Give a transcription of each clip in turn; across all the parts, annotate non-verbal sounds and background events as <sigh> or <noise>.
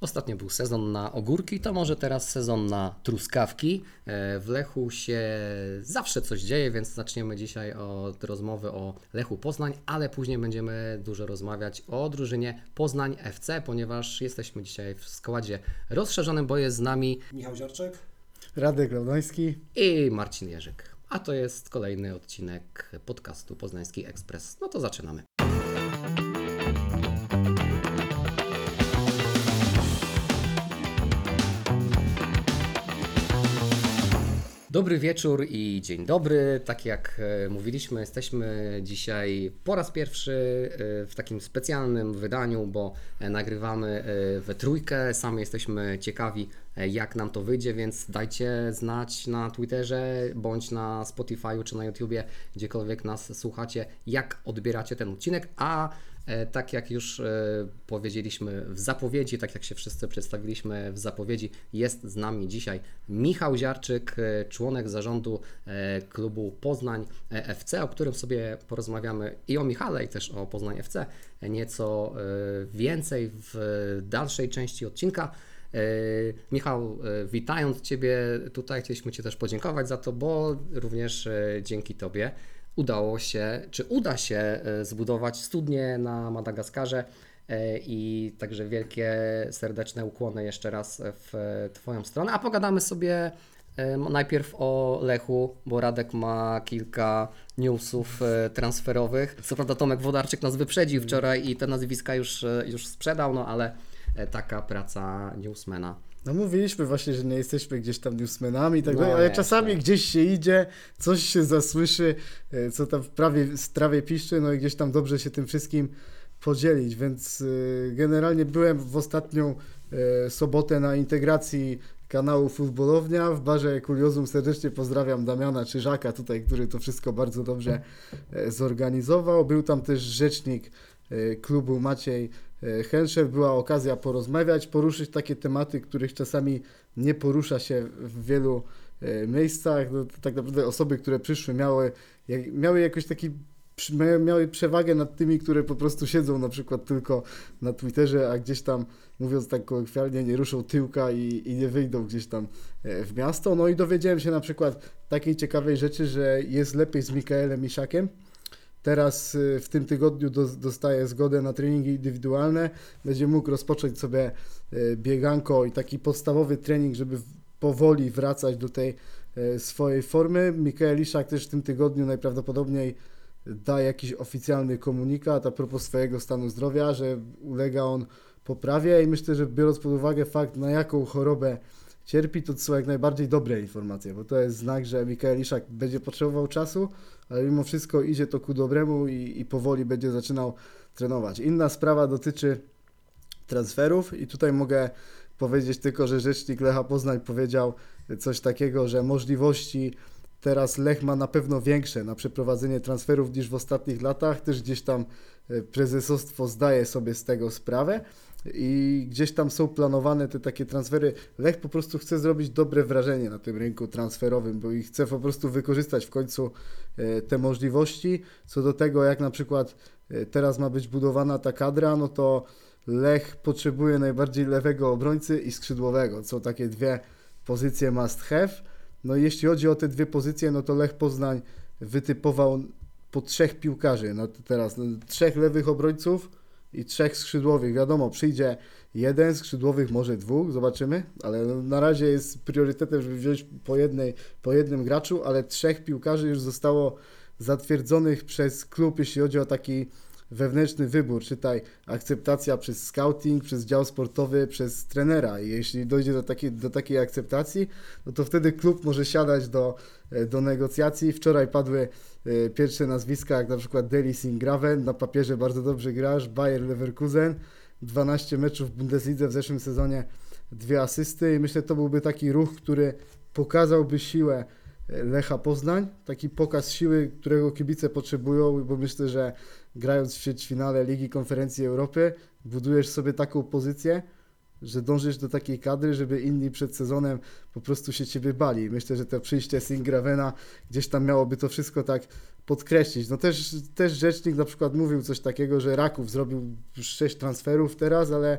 Ostatnio był sezon na ogórki, to może teraz sezon na truskawki. E, W Lechu się zawsze coś dzieje, więc zaczniemy dzisiaj od rozmowy o Lechu Poznań, ale później będziemy dużo rozmawiać o drużynie Poznań FC, ponieważ jesteśmy dzisiaj w składzie rozszerzonym, bo jest z nami Michał Ziorczek. Radek Laudański. i Marcin Jerzyk. A to jest kolejny odcinek podcastu Poznański Ekspres. No to zaczynamy. Dobry wieczór i dzień dobry. Tak jak e, mówiliśmy, jesteśmy dzisiaj po raz pierwszy e, w takim specjalnym wydaniu, bo e, nagrywamy we trójkę. Sami jesteśmy ciekawi, jak nam to wyjdzie, więc dajcie znać na Twitterze bądź na Spotify'u czy na YouTubie, gdziekolwiek nas słuchacie, jak odbieracie ten odcinek. A Tak jak już e, powiedzieliśmy w zapowiedzi, tak jak się wszyscy przedstawiliśmy w zapowiedzi, jest z nami dzisiaj Michał Ziarczyk, e, członek zarządu e, klubu Poznań e, FC, o którym sobie porozmawiamy i o Michale, i też o Poznań FC nieco e, więcej w dalszej części odcinka. E, Michał, e, witając Ciebie tutaj, chcieliśmy Ci też podziękować za to, bo również e, dzięki Tobie udało się, czy uda się e, zbudować studnię na Madagaskarze e, i także wielkie, serdeczne ukłony jeszcze raz w e, Twoją stronę, a pogadamy sobie najpierw o Lechu, bo Radek ma kilka newsów transferowych. Co prawda Tomek Wodarczyk nas wyprzedził wczoraj i te nazwiska już, już sprzedał, no ale taka praca newsmana. No mówiliśmy właśnie, że nie jesteśmy gdzieś tam newsmenami i tak No dalej, ale czasami tak. gdzieś się idzie, coś się zasłyszy, e, co tam w prawie, w trawie piszczy, no i gdzieś tam dobrze się tym wszystkim podzielić, więc e, generalnie byłem w ostatnią e, sobotę na integracji kanału Futbolownia w barze Kuriozum. Serdecznie pozdrawiam Damiana Czyżaka tutaj, który to wszystko bardzo dobrze zorganizował. Był tam też rzecznik klubu Maciej e, Henscher. Była okazja porozmawiać, poruszyć takie tematy, których czasami nie porusza się w wielu e, miejscach. No, tak naprawdę osoby, które przyszły, miały, miały jakoś taki miały przewagę nad tymi, które po prostu siedzą na przykład tylko na Twitterze, a gdzieś tam, mówiąc tak kolokwialnie, nie ruszą tyłka i, i nie wyjdą gdzieś tam e, w miasto. No i dowiedziałem się na przykład takiej ciekawej rzeczy, że jest lepiej z Mikaelem Iszakiem. Teraz y, w tym tygodniu do, dostaje zgodę na treningi indywidualne. Będzie mógł rozpocząć sobie y, bieganko i taki podstawowy trening, żeby powoli wracać do tej y, swojej formy. Mikael Iszak też w tym tygodniu najprawdopodobniej da jakiś oficjalny komunikat a propos swojego stanu zdrowia, że ulega on poprawie i myślę, że biorąc pod uwagę fakt, na jaką chorobę cierpi, to są jak najbardziej dobre informacje, bo to jest znak, że Mikael Iszak będzie potrzebował czasu, ale mimo wszystko idzie to ku dobremu i, i powoli będzie zaczynał trenować. Inna sprawa dotyczy transferów i tutaj mogę powiedzieć tylko, że rzecznik Lecha Poznań powiedział coś takiego, że możliwości teraz Lech ma na pewno większe na przeprowadzenie transferów niż w ostatnich latach. Też gdzieś tam e, prezesostwo zdaje sobie z tego sprawę i gdzieś tam są planowane te takie transfery. Lech po prostu chce zrobić dobre wrażenie na tym rynku transferowym, bo i chce po prostu wykorzystać w końcu e, te możliwości. Co do tego, jak na przykład e, teraz ma być budowana ta kadra, no to Lech potrzebuje najbardziej lewego obrońcy i skrzydłowego. Są takie dwie pozycje must have. No i jeśli chodzi o te dwie pozycje, no to Lech Poznań wytypował po trzech piłkarzy. No teraz no, trzech lewych obrońców i trzech skrzydłowych. Wiadomo, przyjdzie jeden, skrzydłowych może dwóch, zobaczymy, ale na razie jest priorytetem, żeby wziąć po, jednej, po jednym graczu, ale trzech piłkarzy już zostało zatwierdzonych przez klub, jeśli chodzi o taki wewnętrzny wybór, czytaj akceptacja przez scouting, przez dział sportowy, przez trenera. I jeśli dojdzie do takiej, do takiej akceptacji, no to wtedy klub może siadać do, e, do negocjacji. Wczoraj padły e, pierwsze nazwiska, jak na przykład Deli Singraven, na papierze bardzo dobrze grasz, Bayer Leverkusen, 12 meczów w Bundeslidze w zeszłym sezonie, dwie asysty i myślę, to byłby taki ruch, który pokazałby siłę Lecha Poznań, taki pokaz siły, którego kibice potrzebują, bo myślę, że grając w ćwierćfinale Ligi Konferencji Europy, budujesz sobie taką pozycję, że dążysz do takiej kadry, żeby inni przed sezonem po prostu się ciebie bali. Myślę, że to przyjście Singravena gdzieś tam miałoby to wszystko tak podkreślić. No też, też rzecznik na przykład mówił coś takiego, że Raków zrobił sześć transferów teraz, ale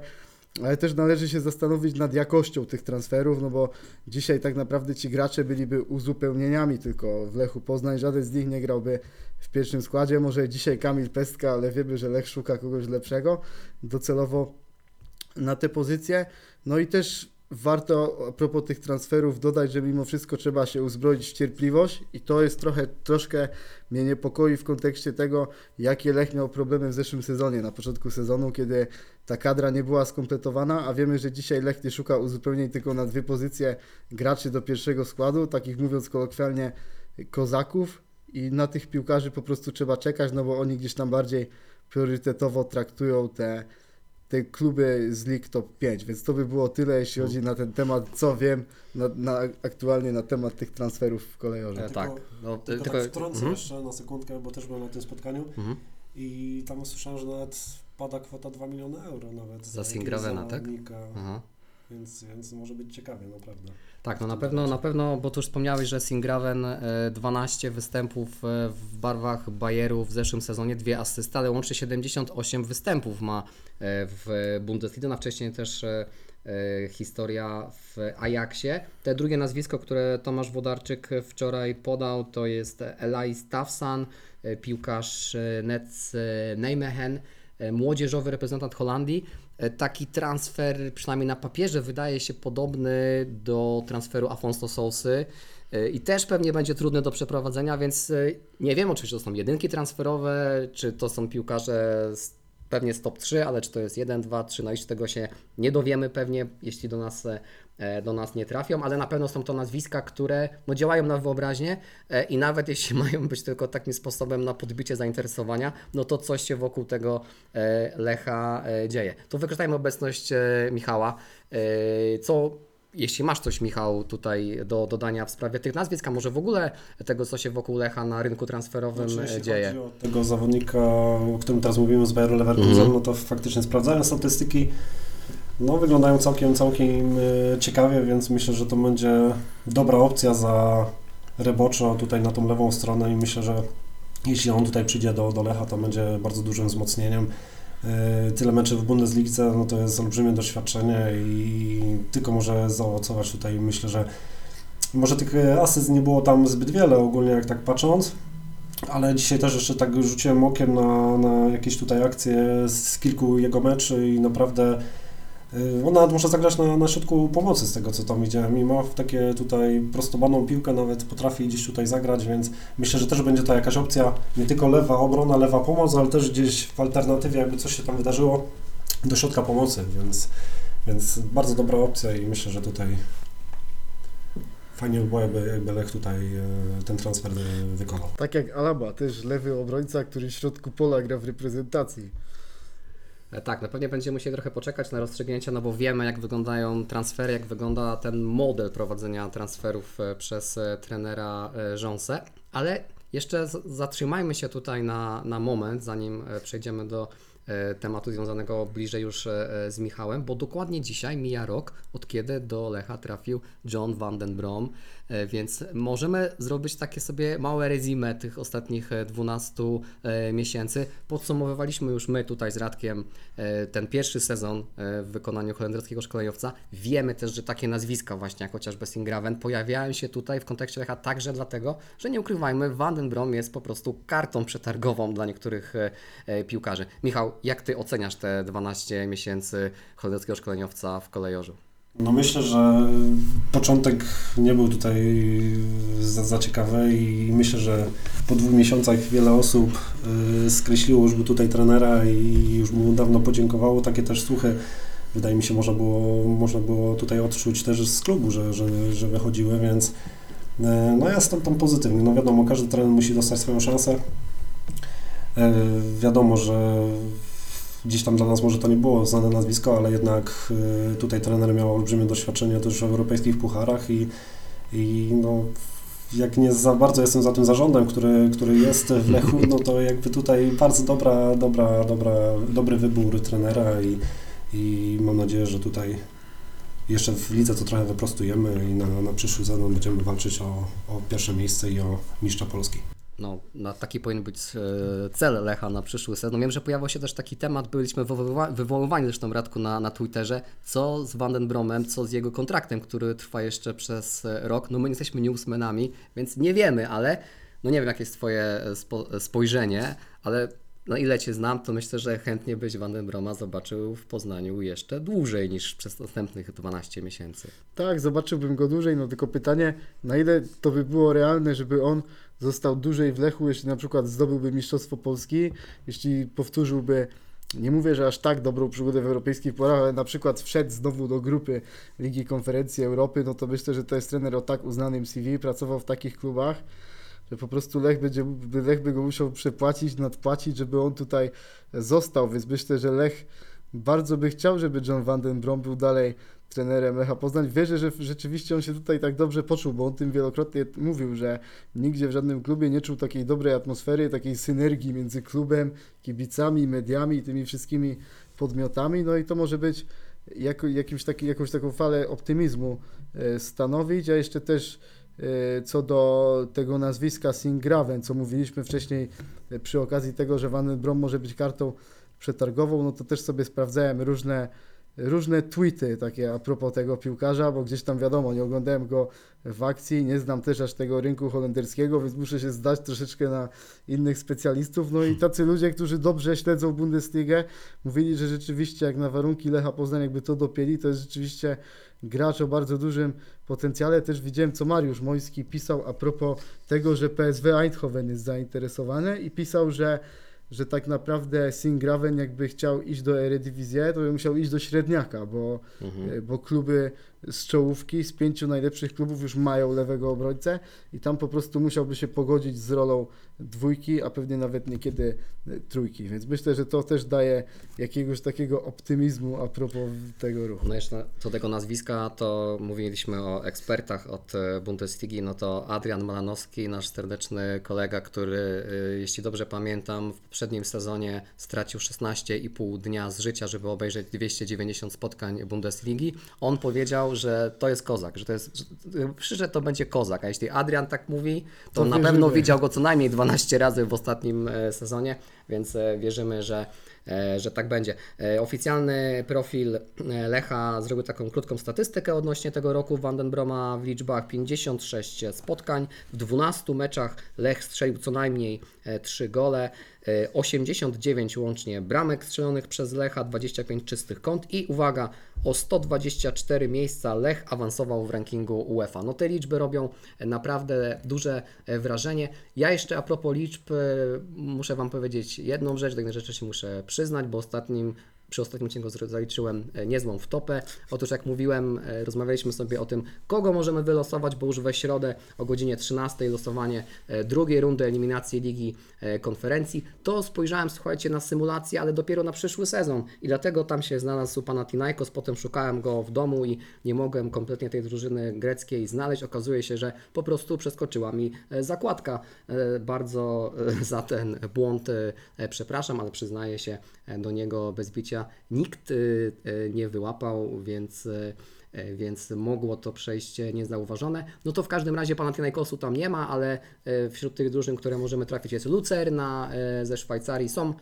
ale też należy się zastanowić nad jakością tych transferów, no bo dzisiaj tak naprawdę ci gracze byliby uzupełnieniami tylko w Lechu Poznań, żaden z nich nie grałby w pierwszym składzie, może dzisiaj Kamil Pestka, ale wiemy, że Lech szuka kogoś lepszego docelowo na tę pozycję. No i też warto a propos tych transferów dodać, że mimo wszystko trzeba się uzbroić w cierpliwość i to jest trochę, troszkę mnie niepokoi w kontekście tego, jakie Lech miał problemy w zeszłym sezonie, na początku sezonu, kiedy ta kadra nie była skompletowana, a wiemy, że dzisiaj Lech nie szuka uzupełnień tylko na dwie pozycje graczy do pierwszego składu, takich mówiąc kolokwialnie kozaków. I na tych piłkarzy po prostu trzeba czekać, no bo oni gdzieś tam bardziej priorytetowo traktują te te kluby z League Top 5, więc to by było tyle, jeśli chodzi na ten temat, co wiem na, na, aktualnie na temat tych transferów w kolejorze. Tylko- tak, no, Tylko, tylko, tak wtrącę mhm, jeszcze na sekundkę, bo też byłem na tym spotkaniu mhm. i tam usłyszałem, że nawet pada kwota 2 miliony euro nawet. Za jakiegoś Singravena, tak? Aha. Więc, więc może być ciekawie, naprawdę. Tak, no na pewno, na pewno, bo tu już wspomniałeś, że Singraven e, 12 występów e, w barwach Bayeru w zeszłym sezonie, dwie asysty, ale łącznie 78 występów ma e, w Bundesliga, a wcześniej też e, e, historia w Ajaxie. Te drugie nazwisko, które Tomasz Wodarczyk wczoraj podał, to jest Eli Stafsan, e, piłkarz e, Nets e, Nijmegen, e, młodzieżowy reprezentant Holandii. E, Taki transfer, przynajmniej na papierze, wydaje się podobny do transferu Afonso Sousy e, i też pewnie będzie trudny do przeprowadzenia, więc e, nie wiem oczywiście, czy to są jedynki transferowe, czy to są piłkarze pewnie z top 3, ale czy to jest 1, 2, 3, no i tego się nie dowiemy pewnie, jeśli do nas, do nas nie trafią, ale na pewno są to nazwiska, które no, działają na wyobraźnię e, i nawet jeśli <laughs> mają być tylko takim sposobem na podbicie zainteresowania, no to coś się wokół tego e, Lecha e, dzieje. To wykorzystajmy obecność e, Michała. E, Co, jeśli masz coś, Michał, tutaj do dodania w sprawie tych nazwisk, a może w ogóle tego, co się wokół Lecha na rynku transferowym Znaczy, e, jeśli dzieje? chodzi o tego zawodnika, o którym teraz mówimy z Bayeru Leverkusen, Mhm. no to faktycznie sprawdzałem statystyki. No, wyglądają całkiem, całkiem e, ciekawie, więc myślę, że to będzie dobra opcja za Reboczo tutaj na tą lewą stronę i myślę, że jeśli on tutaj przyjdzie do, do Lecha, to będzie bardzo dużym wzmocnieniem. E, Tyle meczy w Bundeslidze, no to jest olbrzymie doświadczenie i tylko może zaowocować tutaj. Myślę, że może tych e, asyst nie było tam zbyt wiele ogólnie, jak tak patrząc, ale dzisiaj też jeszcze tak rzuciłem okiem na, na jakieś tutaj akcje z kilku jego meczy i naprawdę on nawet może zagrać na, na środku pomocy z tego, co tam widziałem i ma w takie tutaj prostobaną piłkę, nawet potrafi gdzieś tutaj zagrać, więc myślę, że też będzie to jakaś opcja, nie tylko lewa obrona, lewa pomoc, ale też gdzieś w alternatywie, jakby coś się tam wydarzyło, do środka pomocy, więc, więc bardzo dobra opcja i myślę, że tutaj fajnie by było, jakby, jakby Lech tutaj e, ten transfer e, wykonał. Tak jak Alaba, też lewy obrońca, który w środku pola gra w reprezentacji. E, Tak, no pewnie będziemy musieli trochę poczekać na rozstrzygnięcia, no bo wiemy jak wyglądają transfery, jak wygląda ten model prowadzenia transferów e, przez e, trenera e, Rząsę, ale jeszcze zatrzymajmy się tutaj na, na moment, zanim przejdziemy do tematu związanego bliżej już z Michałem, bo dokładnie dzisiaj mija rok, od kiedy do Lecha trafił John van den Brom, więc możemy zrobić takie sobie małe rezime tych ostatnich e, 12 e, miesięcy. Podsumowywaliśmy już my tutaj z Radkiem e, ten pierwszy sezon e, w wykonaniu holenderskiego szkoleniowca. Wiemy też, że takie nazwiska właśnie jak chociażby Singraven pojawiają się tutaj w kontekście Lecha także dlatego, że nie ukrywajmy, Van den Brom jest po prostu kartą przetargową dla niektórych e, e, piłkarzy. Michał, jak Ty oceniasz te 12 miesięcy holenderskiego szkoleniowca w kolejorzu? No myślę, że początek nie był tutaj za, za ciekawy i myślę, że po dwóch miesiącach wiele osób y, skreśliło już by tutaj trenera i już mu dawno podziękowało. Takie też słuchy, wydaje mi się, można było, można było tutaj odczuć też z klubu, że, że, że wychodziły, więc y, no ja jestem tam pozytywny. No wiadomo, każdy trener musi dostać swoją szansę. Y, wiadomo, że Gdzieś tam dla nas może to nie było znane nazwisko, ale jednak y, tutaj trener miał olbrzymie doświadczenie też w europejskich pucharach i, i no, jak nie za bardzo jestem za tym zarządem, który, który jest w Lechu, no to jakby tutaj bardzo dobra, dobra, dobra, dobry wybór trenera i, i mam nadzieję, że tutaj jeszcze w lidze to trochę wyprostujemy i na, na przyszły sezon będziemy walczyć o, o pierwsze miejsce i o mistrza Polski. No, na taki powinien być e, cel Lecha na przyszły sezon. Wiem, że pojawił się też taki temat, byliśmy wywoływa- wywoływani zresztą Radku na, na Twitterze, co z Vandenbromem, co z jego kontraktem, który trwa jeszcze przez rok. No my nie jesteśmy newsmenami, więc nie wiemy, ale no nie wiem jakie jest Twoje e, spo, e, spojrzenie, ale na ile Cię znam, to myślę, że chętnie byś Vandenbroma zobaczył w Poznaniu jeszcze dłużej niż przez następnych 12 miesięcy. Tak, zobaczyłbym go dłużej, no tylko pytanie, na ile to by było realne, żeby on został dłużej w Lechu, jeśli na przykład zdobyłby Mistrzostwo Polski, jeśli powtórzyłby, nie mówię, że aż tak dobrą przygodę w europejskich porach, ale na przykład wszedł znowu do grupy Ligi Konferencji Europy, no to myślę, że to jest trener o tak uznanym CV, pracował w takich klubach, że po prostu Lech, będzie, Lech by go musiał przepłacić, nadpłacić, żeby on tutaj został, więc myślę, że Lech bardzo by chciał, żeby John Van Den Brom był dalej trenerem Lecha Poznań. Wierzę, że rzeczywiście on się tutaj tak dobrze poczuł, bo on tym wielokrotnie mówił, że nigdzie w żadnym klubie nie czuł takiej dobrej atmosfery, takiej synergii między klubem, kibicami, mediami i tymi wszystkimi podmiotami. No i to może być jako, jakimś taki, jakąś taką falę optymizmu e, stanowić, a jeszcze też e, co do tego nazwiska Singraven, co mówiliśmy wcześniej e, przy okazji tego, że Van Brom może być kartą przetargową, no to też sobie sprawdzałem różne, różne tweety takie a propos tego piłkarza, bo gdzieś tam wiadomo, nie oglądałem go w akcji, nie znam też aż tego rynku holenderskiego, więc muszę się zdać troszeczkę na innych specjalistów. No i tacy ludzie, którzy dobrze śledzą Bundesligę, mówili, że rzeczywiście jak na warunki Lecha Poznań jakby to dopieli, to jest rzeczywiście gracz o bardzo dużym potencjale. Też widziałem, co Mariusz Mojski pisał a propos tego, że PSW Eindhoven jest zainteresowane i pisał, że że tak naprawdę Singraven jakby chciał iść do Eredivisie, to by musiał iść do średniaka, bo, Mhm. bo kluby z czołówki, z pięciu najlepszych klubów już mają lewego obrońcę i tam po prostu musiałby się pogodzić z rolą dwójki, a pewnie nawet niekiedy e, trójki, więc myślę, że to też daje jakiegoś takiego optymizmu a propos tego ruchu. No jeszcze co tego nazwiska, to mówiliśmy o ekspertach od e, Bundesligi, no to Adrian Malanowski, nasz serdeczny kolega, który, e, jeśli dobrze pamiętam, w poprzednim sezonie stracił 16,5 dnia z życia, żeby obejrzeć 290 spotkań Bundesligi. On powiedział, że to jest kozak, że to jest, że przyszedł to będzie kozak, a jeśli Adrian tak mówi, to, To na pewno widział go co najmniej 12 razy w ostatnim e, sezonie, więc e, wierzymy, że e, że tak będzie. Oficjalny profil Lecha zrobił taką krótką statystykę odnośnie tego roku Vandenbroma w liczbach 56 spotkań, w 12 meczach Lech strzelił co najmniej 3 gole, e, 89 łącznie bramek strzelonych przez Lecha, 25 czystych kąt i uwaga, o 124 miejsca Lech awansował w rankingu UEFA. No te liczby robią naprawdę duże wrażenie. Ja jeszcze a propos liczb e, muszę Wam powiedzieć jedną rzecz, do jednej rzeczy się muszę przyznać, bo ostatnim przy ostatnim odcinku zaliczyłem e, niezłą wtopę. Otóż jak mówiłem, e, rozmawialiśmy sobie o tym, kogo możemy wylosować, bo już we środę o godzinie 13 losowanie e, drugiej rundy eliminacji Ligi Konferencji. To spojrzałem, słuchajcie, na symulację, ale dopiero na przyszły sezon i dlatego tam się znalazł Panathinaikos, potem szukałem go w domu i nie mogłem kompletnie tej drużyny greckiej znaleźć. Okazuje się, że po prostu przeskoczyła mi zakładka. Bardzo za ten błąd przepraszam, ale przyznaję się do niego bez bicia. Nikt e, e, nie wyłapał, więc e, więc mogło to przejść niezauważone. No to w każdym razie Panathinaikosu tam nie ma, ale wśród tych drużyn, które możemy trafić jest Lucerna ze Szwajcarii, są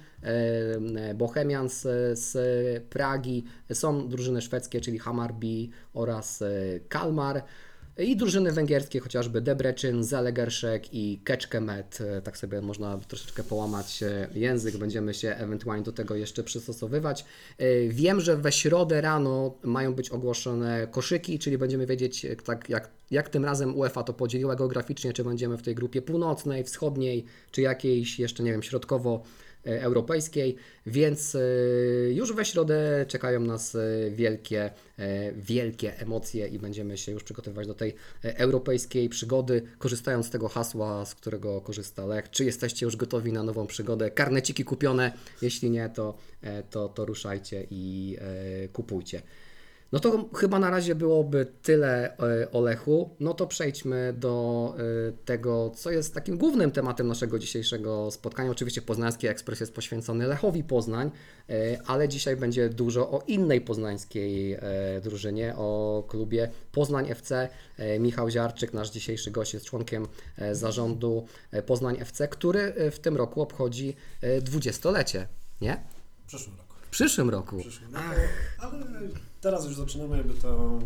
Bohemians e, z Pragi, są drużyny szwedzkie, czyli Hammarby oraz Kalmar. I drużyny węgierskie, chociażby Debrecen, Zalegerszek i Kecskemét. E, Tak sobie można troszeczkę połamać e, język, będziemy się ewentualnie do tego jeszcze przystosowywać. E, Wiem, że we środę rano mają być ogłoszone koszyki, czyli będziemy wiedzieć, tak jak, jak tym razem UEFA to podzieliła geograficznie, czy będziemy w tej grupie północnej, wschodniej, czy jakiejś jeszcze, nie wiem, środkowo europejskiej, więc e, już we środę czekają nas e, wielkie, e, wielkie emocje i będziemy się już przygotowywać do tej europejskiej przygody, korzystając z tego hasła, z którego korzysta Lech. Czy jesteście już gotowi na nową przygodę? Karneciki kupione, jeśli nie, to, to, to ruszajcie i kupujcie. No to chyba na razie byłoby tyle e, o Lechu. No to przejdźmy do e, tego, co jest takim głównym tematem naszego dzisiejszego spotkania. Oczywiście Poznański Ekspres jest poświęcony Lechowi Poznań, e, ale dzisiaj będzie dużo o innej poznańskiej drużynie, o klubie Poznań FC. Michał Ziarczyk, nasz dzisiejszy gość, jest członkiem zarządu Poznań FC, który w tym roku obchodzi dwudziestolecie, nie? W przyszłym roku. W przyszłym roku. W przyszłym roku. Ale teraz już zaczynamy jakby to,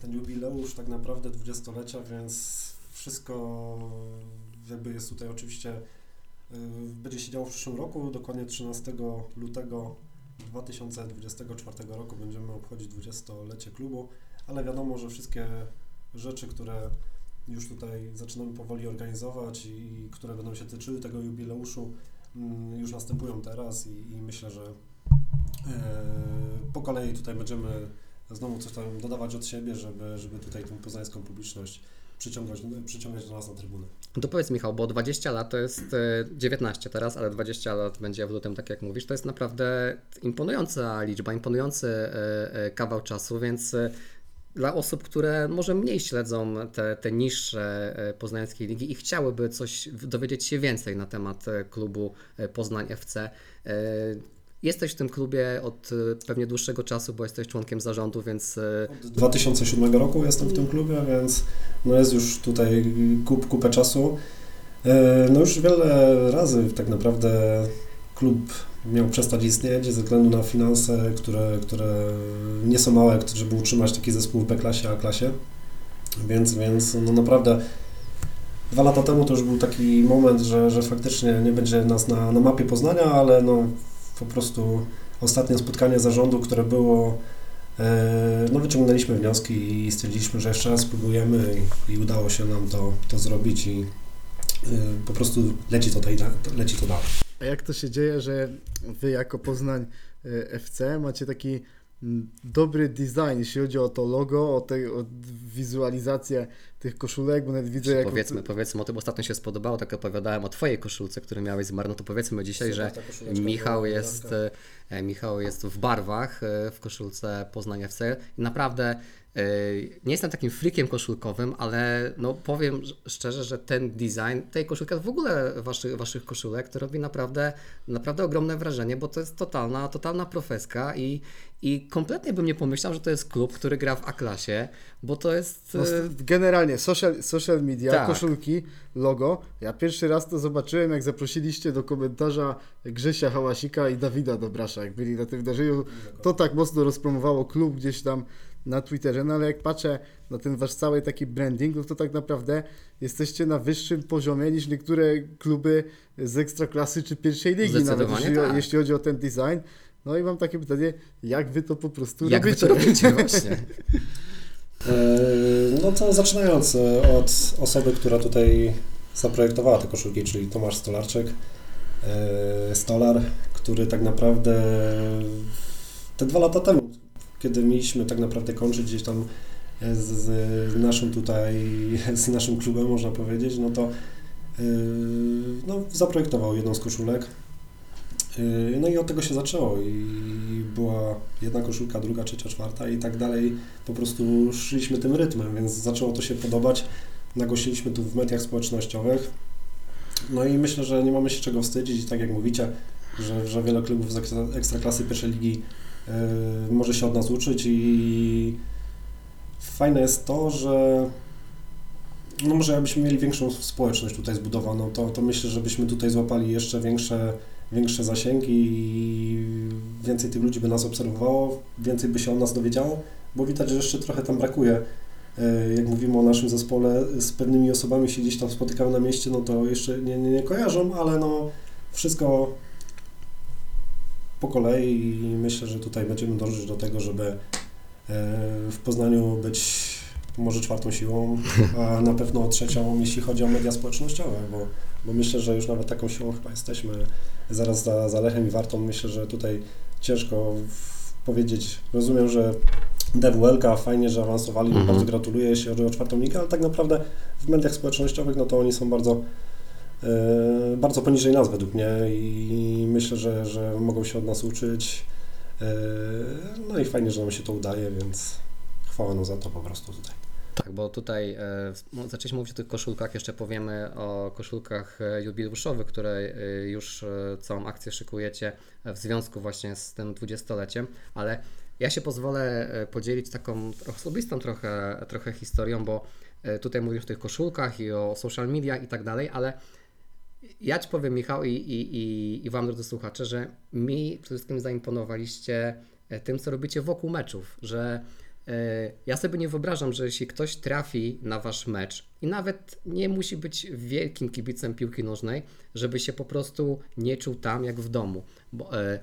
ten jubileusz tak naprawdę dwudziestolecia, więc wszystko jakby jest tutaj oczywiście y, będzie się działo w przyszłym roku, dokładnie 13 lutego 2024 roku będziemy obchodzić dwudziestolecie klubu, ale wiadomo, że wszystkie rzeczy, które już tutaj zaczynamy powoli organizować i które będą się tyczyły tego jubileuszu, mm, już następują teraz i, i myślę, że po kolei tutaj będziemy znowu coś tam dodawać od siebie, żeby, żeby tutaj tą poznańską publiczność przyciągać, przyciągać do nas na trybunę. To powiedz Michał, bo 20 lat to jest e, 19 teraz, ale 20 lat będzie w lutym, tak jak mówisz, to jest naprawdę imponująca liczba, imponujący e, e, kawał czasu, więc e, dla osób, które może mniej śledzą te, te niższe e, poznańskiej ligi i chciałyby coś dowiedzieć się więcej na temat e, klubu e, Poznań FC. Jesteś w tym klubie od e, pewnie dłuższego czasu, bo jesteś członkiem zarządu, więc e, Od 2007 roku jestem w tym klubie, więc no jest już tutaj kup, kupę czasu. E, No już wiele razy tak naprawdę klub miał przestać istnieć ze względu na finanse, które, które nie są małe, żeby utrzymać taki zespół w B-klasie, A-klasie. Więc, więc no naprawdę dwa lata temu to już był taki moment, że, że faktycznie nie będzie nas na, na mapie Poznania, ale no po prostu ostatnie spotkanie zarządu, które było E, No wyciągnęliśmy wnioski i stwierdziliśmy, że jeszcze raz spróbujemy i, i udało się nam to, to zrobić i e, po prostu leci to, leci to dalej. A jak to się dzieje, że wy jako Poznań e, FC macie taki dobry design, jeśli chodzi o to logo, o, te, o wizualizację tych koszulek, bo nawet widzę jak... powiedzmy, powiedzmy o tym, ostatnio się spodobało, tak opowiadałem o Twojej koszulce, którą miałeś z Mar, no to powiedzmy dzisiaj, że Michał jest, e, Michał jest w barwach e, w koszulce Poznań FC i naprawdę nie jestem takim freakiem koszulkowym, ale no powiem szczerze, że ten design tej koszulki, w ogóle waszych, waszych koszulek, to robi naprawdę, naprawdę ogromne wrażenie, bo to jest totalna, totalna profeska i, i kompletnie bym nie pomyślał, że to jest klub, który gra w A-klasie, bo to jest... No, e, generalnie social, social media, Tak. koszulki, logo. Ja pierwszy raz to zobaczyłem, jak zaprosiliście do komentarza Grzesia Hałasika i Dawida Dobrasza, jak byli na tym wydarzeniu. To tak mocno rozpromowało klub gdzieś tam na Twitterze, no ale jak patrzę na ten wasz cały taki branding, no to tak naprawdę jesteście na wyższym poziomie niż niektóre kluby z ekstraklasy czy pierwszej ligi, nawet jeśli, tak. jeśli chodzi o ten design. No i mam takie pytanie, jak wy to po prostu jak wy robicie? to robicie <laughs> właśnie? E, No to zaczynając e, od osoby, która tutaj zaprojektowała te koszulki, czyli Tomasz Stolarczyk, e, Stolar, który tak naprawdę te dwa lata temu, kiedy mieliśmy tak naprawdę kończyć gdzieś tam z, z naszym tutaj, z naszym klubem, można powiedzieć, no to e, no, zaprojektował jedną z koszulek. E, No i od tego się zaczęło i była jedna koszulka, druga, trzecia, czwarta i tak dalej po prostu szliśmy tym rytmem, więc zaczęło to się podobać. Nagłosiliśmy tu w mediach społecznościowych. No i myślę, że nie mamy się czego wstydzić, tak jak mówicie, że, że wiele klubów z ekstra- ekstraklasy pierwszej ligi może się od nas uczyć i fajne jest to, że no może jakbyśmy mieli większą społeczność tutaj zbudowaną, to, to myślę, że byśmy tutaj złapali jeszcze większe, większe zasięgi i więcej tych ludzi by nas obserwowało, więcej by się o nas dowiedziało, bo widać, że jeszcze trochę tam brakuje. E, Jak mówimy o naszym zespole, z pewnymi osobami się gdzieś tam spotykamy na mieście, no to jeszcze nie, nie, nie kojarzą, ale no wszystko po kolei i myślę, że tutaj będziemy dążyć do tego, żeby e, w Poznaniu być może czwartą siłą, a na pewno trzecią, jeśli chodzi o media społecznościowe, bo, bo myślę, że już nawet taką siłą chyba jesteśmy zaraz za, za Lechem i Wartą. Myślę, że tutaj ciężko powiedzieć. Rozumiem, że DWLK fajnie, że awansowali, Mhm. bardzo gratuluję, jeśli chodzi o czwartą ligę, ale tak naprawdę w mediach społecznościowych, no to oni są bardzo bardzo poniżej nas według mnie i myślę, że, że mogą się od nas uczyć. No i fajnie, że nam się to udaje, więc chwała nam za to po prostu tutaj. Tak, bo tutaj e, no, zaczęliśmy mówić o tych koszulkach, jeszcze powiemy o koszulkach e, jubileuszowych, które e, już e, całą akcję szykujecie w związku właśnie z tym dwudziestoleciem, ale ja się pozwolę e, podzielić taką osobistą trochę, trochę historią, bo e, tutaj mówisz o tych koszulkach i o social media i tak dalej, ale ja Ci powiem, Michał, i, i, i, i Wam, drodzy słuchacze, że mi przede wszystkim zaimponowaliście e, tym, co robicie wokół meczów, że e, ja sobie nie wyobrażam, że jeśli ktoś trafi na Wasz mecz i nawet nie musi być wielkim kibicem piłki nożnej, żeby się po prostu nie czuł tam jak w domu, bo e,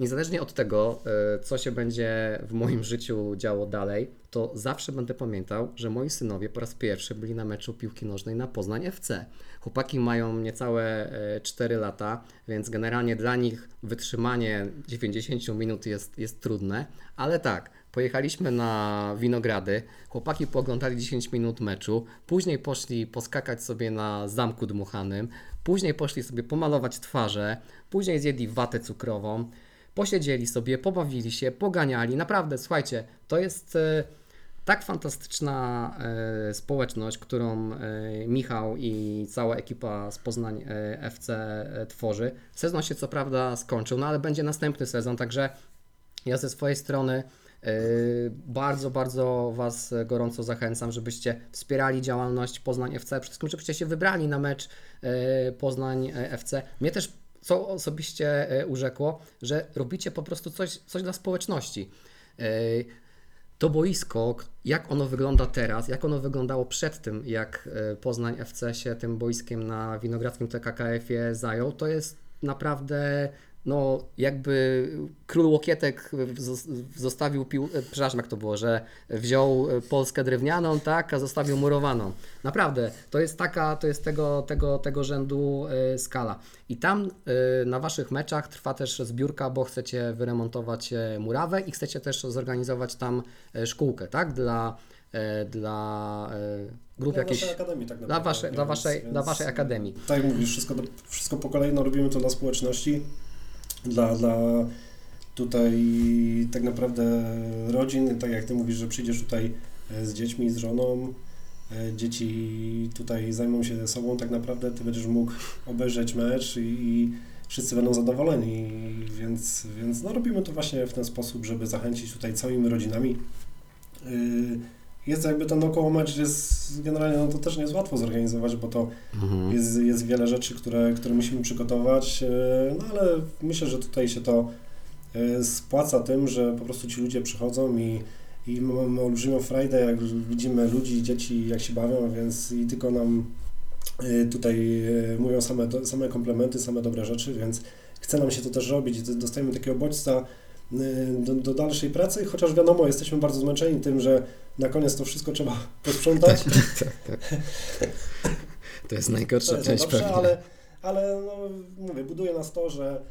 niezależnie od tego, e, co się będzie w moim życiu działo dalej, to zawsze będę pamiętał, że moi synowie po raz pierwszy byli na meczu piłki nożnej na Poznań FC. Chłopaki mają niecałe e, 4 lata, więc generalnie dla nich wytrzymanie 90 minut jest, jest trudne, ale tak, pojechaliśmy na Winogrady, chłopaki pooglądali 10 minut meczu, później poszli poskakać sobie na Zamku Dmuchanym, później poszli sobie pomalować twarze, później zjedli watę cukrową, posiedzieli sobie, pobawili się, poganiali. Naprawdę, słuchajcie, to jest e, tak fantastyczna e, społeczność, którą e, Michał i cała ekipa z Poznań FC tworzy. Sezon się co prawda skończył, no ale będzie następny sezon, także ja ze swojej strony bardzo, bardzo Was gorąco zachęcam, żebyście wspierali działalność Poznań FC, przede wszystkim, żebyście się wybrali na mecz Poznań FC. Mnie też co osobiście e, urzekło, że robicie po prostu coś, coś dla społeczności. E, To boisko, jak ono wygląda teraz, jak ono wyglądało przed tym, jak e, Poznań FC się tym boiskiem na Winogrodzkim TKKF-ie zajął, to jest naprawdę no jakby król Łokietek zos- zostawił pił, e, przepraszam jak to było, że wziął e, Polskę drewnianą, tak, a zostawił murowaną. Naprawdę, to jest taka, to jest tego, tego, tego rzędu e, skala. I tam na Waszych meczach trwa też zbiórka, bo chcecie wyremontować murawę i chcecie też zorganizować tam szkółkę, tak, dla, dla grup Dla waszej akademii tak Dla naprawdę. waszej, dla, więc- waszej, dla więc- waszej akademii. Tak jak mówisz, wszystko, wszystko po kolei, no robimy to dla społeczności, dla, dla tutaj tak naprawdę rodzin, tak jak Ty mówisz, że przyjdziesz tutaj e, z dziećmi, z żoną, e, dzieci tutaj zajmą się sobą, tak naprawdę Ty będziesz mógł obejrzeć mecz i, i wszyscy będą zadowoleni, więc, więc no robimy to właśnie w ten sposób, żeby zachęcić tutaj całymi rodzinami. Y, Jest jakby ten około mecz jest generalnie, no to też nie jest łatwo zorganizować, bo to Mhm. jest, jest wiele rzeczy, które, które musimy przygotować, e, no ale myślę, że tutaj się to e, spłaca tym, że po prostu ci ludzie przychodzą i, i mamy olbrzymią frajdę, jak widzimy ludzi, dzieci, jak się bawią, więc i tylko nam e, tutaj mówią same, same komplementy, same dobre rzeczy, więc chce nam się to też robić, dostajemy takiego bodźca do, do dalszej pracy, chociaż wiadomo, jesteśmy bardzo zmęczeni tym, że na koniec to wszystko trzeba <laughs> posprzątać. tak, tak. To jest najgorsza To jest część pewnie. ale, ale no, mówię, buduje nas to, że,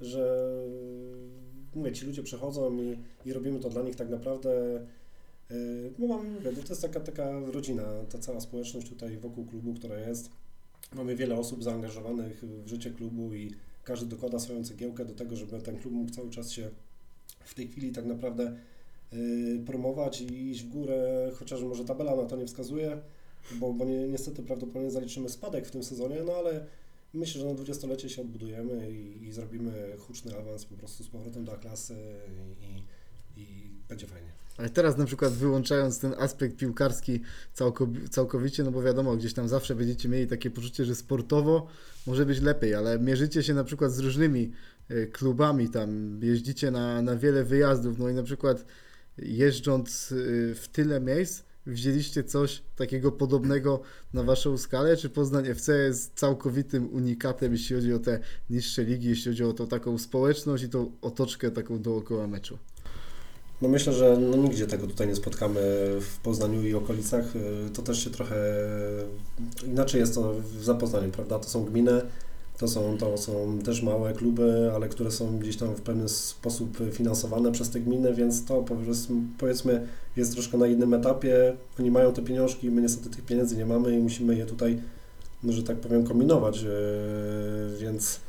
że mówię, ci ludzie przychodzą i, i robimy to dla nich tak naprawdę. No mam, mówię, to jest taka, taka rodzina, ta cała społeczność tutaj wokół klubu, która jest. Mamy wiele osób zaangażowanych w życie klubu i każdy dokłada swoją cegiełkę do tego, żeby ten klub mógł cały czas się w tej chwili tak naprawdę yy, promować i iść w górę, chociaż może tabela na to nie wskazuje, bo, bo nie, niestety prawdopodobnie zaliczymy spadek w tym sezonie, no ale myślę, że na dwudziestolecie się odbudujemy i, i zrobimy huczny awans po prostu z powrotem do klasy i, i będzie fajnie. Ale teraz na przykład wyłączając ten aspekt piłkarski całkowi- całkowicie, no bo wiadomo, gdzieś tam zawsze będziecie mieli takie poczucie, że sportowo może być lepiej, ale mierzycie się na przykład z różnymi klubami tam, jeździcie na, na wiele wyjazdów, no i na przykład jeżdżąc e, w tyle miejsc, wzięliście coś takiego podobnego na waszą skalę, czy Poznań FC jest całkowitym unikatem, jeśli chodzi o te niższe ligi, jeśli chodzi o tą taką społeczność i tą otoczkę taką dookoła meczu? No myślę, że no nigdzie tego tutaj nie spotkamy w Poznaniu i okolicach. Y, To też się trochę inaczej jest to w Zapoznaniu, prawda? To są gminy, to są, to są też małe kluby, ale które są gdzieś tam w pewien sposób finansowane przez te gminy, więc to powiedzmy, jest troszkę na innym etapie. Oni mają te pieniążki, my niestety tych pieniędzy nie mamy i musimy je tutaj, no, że tak powiem, kombinować, y, więc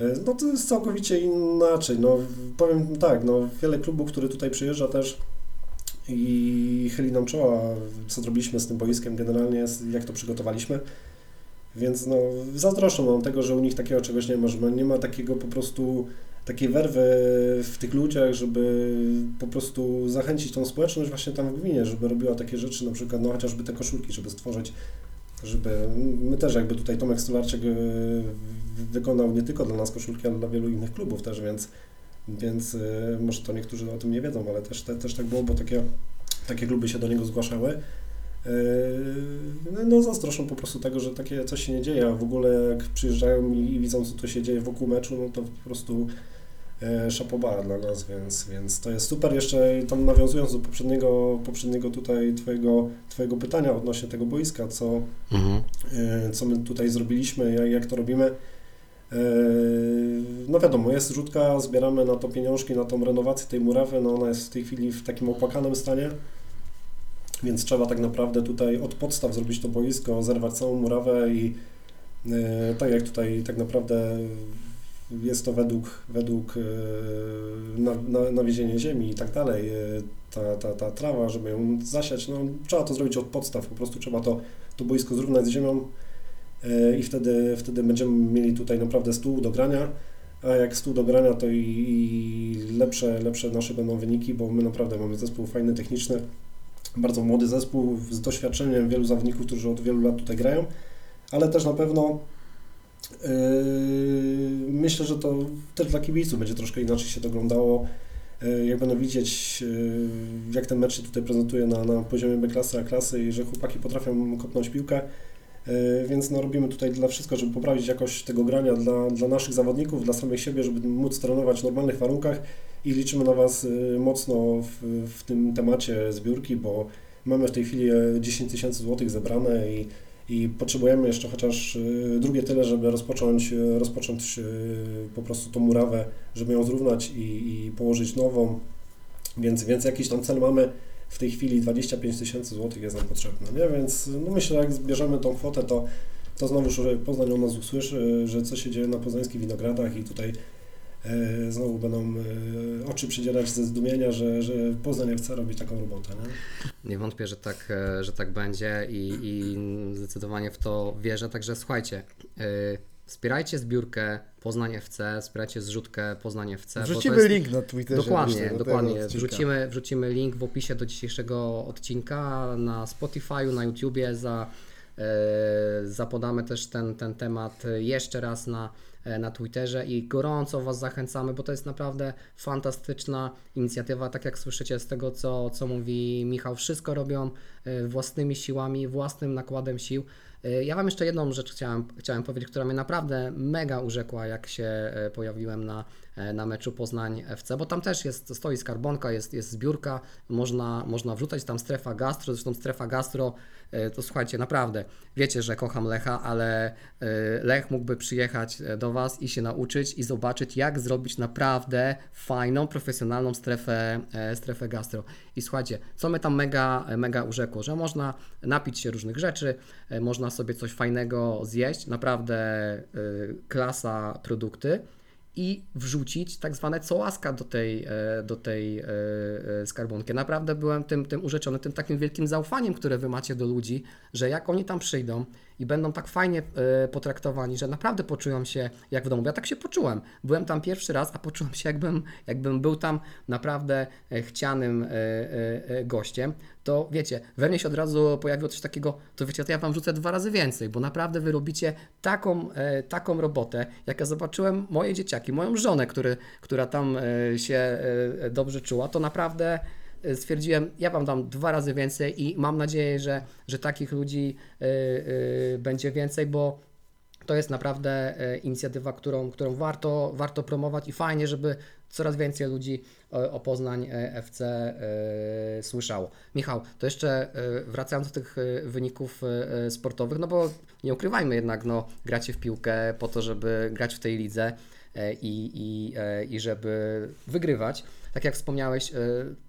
E, No to jest całkowicie inaczej. No, powiem tak, no, wiele klubów, które tutaj przyjeżdża też i chyli nam czoła, co zrobiliśmy z tym boiskiem generalnie, jak to przygotowaliśmy. Więc no, zazdroszczę mam tego, że u nich takiego czegoś nie ma, że nie ma takiego po prostu takiej werwy w tych ludziach, żeby po prostu zachęcić tą społeczność właśnie tam w gminie, żeby robiła takie rzeczy, na przykład no chociażby te koszulki, żeby stworzyć, żeby my też jakby tutaj Tomek Stolarczyk e, wykonał nie tylko dla nas koszulki, ale dla wielu innych klubów też, więc, więc e, może to niektórzy o tym nie wiedzą, ale też, te, też tak było, bo takie, takie kluby się do niego zgłaszały. E, No, no zazdroszczą po prostu tego, że takie coś się nie dzieje, a w ogóle jak przyjeżdżają i, i widzą, co tu się dzieje wokół meczu, no to po prostu e, szapoba dla nas, więc, więc to jest super. Jeszcze tam nawiązując do poprzedniego, poprzedniego tutaj twojego, twojego pytania odnośnie tego boiska, co, Mhm. e, co my tutaj zrobiliśmy, jak, jak to robimy. E, No wiadomo, jest rzutka, zbieramy na to pieniążki, na tą renowację tej murawy, no ona jest w tej chwili w takim opłakanym stanie, więc trzeba tak naprawdę tutaj od podstaw zrobić to boisko, zerwać całą murawę i e, tak jak tutaj tak naprawdę jest to według, według e, na, na, nawiezienie ziemi i tak dalej, e, ta, ta, ta trawa, żeby ją zasiać, no trzeba to zrobić od podstaw, po prostu trzeba to, to boisko zrównać z ziemią i wtedy, wtedy będziemy mieli tutaj naprawdę stół do grania, a jak stół do grania, to i, i lepsze, lepsze nasze będą wyniki, bo my naprawdę mamy zespół fajny, techniczny, bardzo młody zespół z doświadczeniem wielu zawodników, którzy od wielu lat tutaj grają, ale też na pewno yy, myślę, że to też dla kibiców będzie troszkę inaczej się to oglądało. Yy, Jak będą widzieć, yy, jak ten mecz się tutaj prezentuje na, na poziomie B klasy, A klasy i że chłopaki potrafią kopnąć piłkę, więc no, robimy tutaj dla wszystko, żeby poprawić jakość tego grania dla, dla naszych zawodników, dla samych siebie, żeby móc trenować w normalnych warunkach i liczymy na Was yy, mocno w, w tym temacie zbiórki, bo mamy w tej chwili e, 10 tysięcy złotych zebrane i, i potrzebujemy jeszcze chociaż drugie tyle, żeby rozpocząć, rozpocząć po prostu tą murawę, żeby ją zrównać i, i położyć nową, więc, więc jakiś tam cel mamy. W tej chwili 25 tysięcy złotych jest nam potrzebne, nie? więc no myślę, jak zbierzemy tą kwotę, to, to znowuż Poznań o nas usłyszy, że co się dzieje na poznańskich winogradach i tutaj e, znowu będą e, oczy przydzierać ze zdumienia, że, że Poznań chce robić taką robotę. Nie? Nie wątpię, że tak, e, że tak będzie i, i zdecydowanie w to wierzę. Także słuchajcie, wspierajcie zbiórkę Poznań FC, wspierajcie zrzutkę Poznań FC. Wrzucimy jest- link na Twitterze. Dokładnie, dokładnie. Wrzucimy, wrzucimy link w opisie do dzisiejszego odcinka na Spotify'u, na YouTubie. Za, e, zapodamy też ten, ten temat jeszcze raz na, e, na Twitterze i gorąco Was zachęcamy, bo to jest naprawdę fantastyczna inicjatywa. Tak jak słyszycie z tego, co, co mówi Michał, wszystko robią e, własnymi siłami, własnym nakładem sił. E, Ja Wam jeszcze jedną rzecz chciałem, chciałem powiedzieć, która mnie naprawdę mega urzekła, jak się e, pojawiłem na, na meczu Poznań FC, bo tam też jest, stoi skarbonka, jest, jest zbiórka, można, można wrzucać tam strefa gastro, zresztą strefa gastro, e, to słuchajcie, naprawdę, wiecie, że kocham Lecha, ale e, Lech mógłby przyjechać e, do Was i się nauczyć i zobaczyć, jak zrobić naprawdę fajną, profesjonalną strefę, e, strefę gastro. I słuchajcie, co mnie tam mega, mega urzekło, że można napić się różnych rzeczy, e, można sobie coś fajnego zjeść, naprawdę e, klasa produkty i wrzucić tak zwane cołaska do tej, e, do tej e, e, skarbonki. Naprawdę byłem tym, tym urzeczony, tym takim wielkim zaufaniem, które wy macie do ludzi, że jak oni tam przyjdą i będą tak fajnie potraktowani, że naprawdę poczują się jak w domu. Ja tak się poczułem. Byłem tam pierwszy raz, a poczułem się jakbym, jakbym był tam naprawdę chcianym gościem. To wiecie, we mnie się od razu pojawiło coś takiego, to wiecie, to ja wam rzucę dwa razy więcej, bo naprawdę wy robicie taką, e, taką robotę, jak ja zobaczyłem moje dzieciaki, moją żonę, który, która tam e, się e, dobrze czuła, to naprawdę e, stwierdziłem, ja wam dam dwa razy więcej i mam nadzieję, że, że takich ludzi e, e, będzie więcej, bo to jest naprawdę inicjatywa, którą, którą warto, warto promować i fajnie, żeby coraz więcej ludzi o, o Poznań e, FC e, słyszało. Michał, to jeszcze e, wracając do tych e, wyników e, sportowych, no bo nie ukrywajmy jednak, no gracie w piłkę po to, żeby grać w tej lidze e, i, i, e, i żeby wygrywać. Tak jak wspomniałeś, e,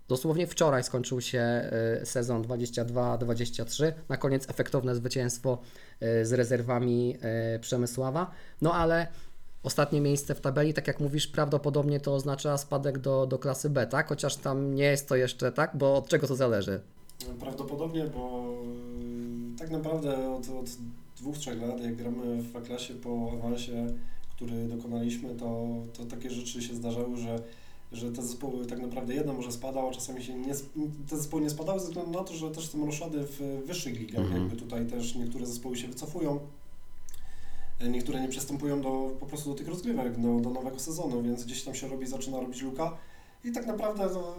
dosłownie wczoraj skończył się e, sezon 22-23. Na koniec efektowne zwycięstwo e, z rezerwami e, Przemysława. No ale ostatnie miejsce w tabeli, tak jak mówisz, prawdopodobnie to oznacza spadek do, do klasy B, tak? Chociaż tam nie jest to jeszcze tak, bo od czego to zależy? Prawdopodobnie, bo y, tak naprawdę od, od dwóch, trzech lat, jak gramy w A-klasie po awansie, który dokonaliśmy, to, to takie rzeczy się zdarzały, że, że te zespoły tak naprawdę jedna może spadała, czasami się nie, te zespoły nie spadały ze względu na to, że też są roszady w wyższych ligach, Mhm. jakby tutaj też niektóre zespoły się wycofują. E, Niektóre nie przystępują do, po prostu do tych rozgrywek, do, do nowego sezonu, więc gdzieś tam się robi, zaczyna robić luka. I tak naprawdę no,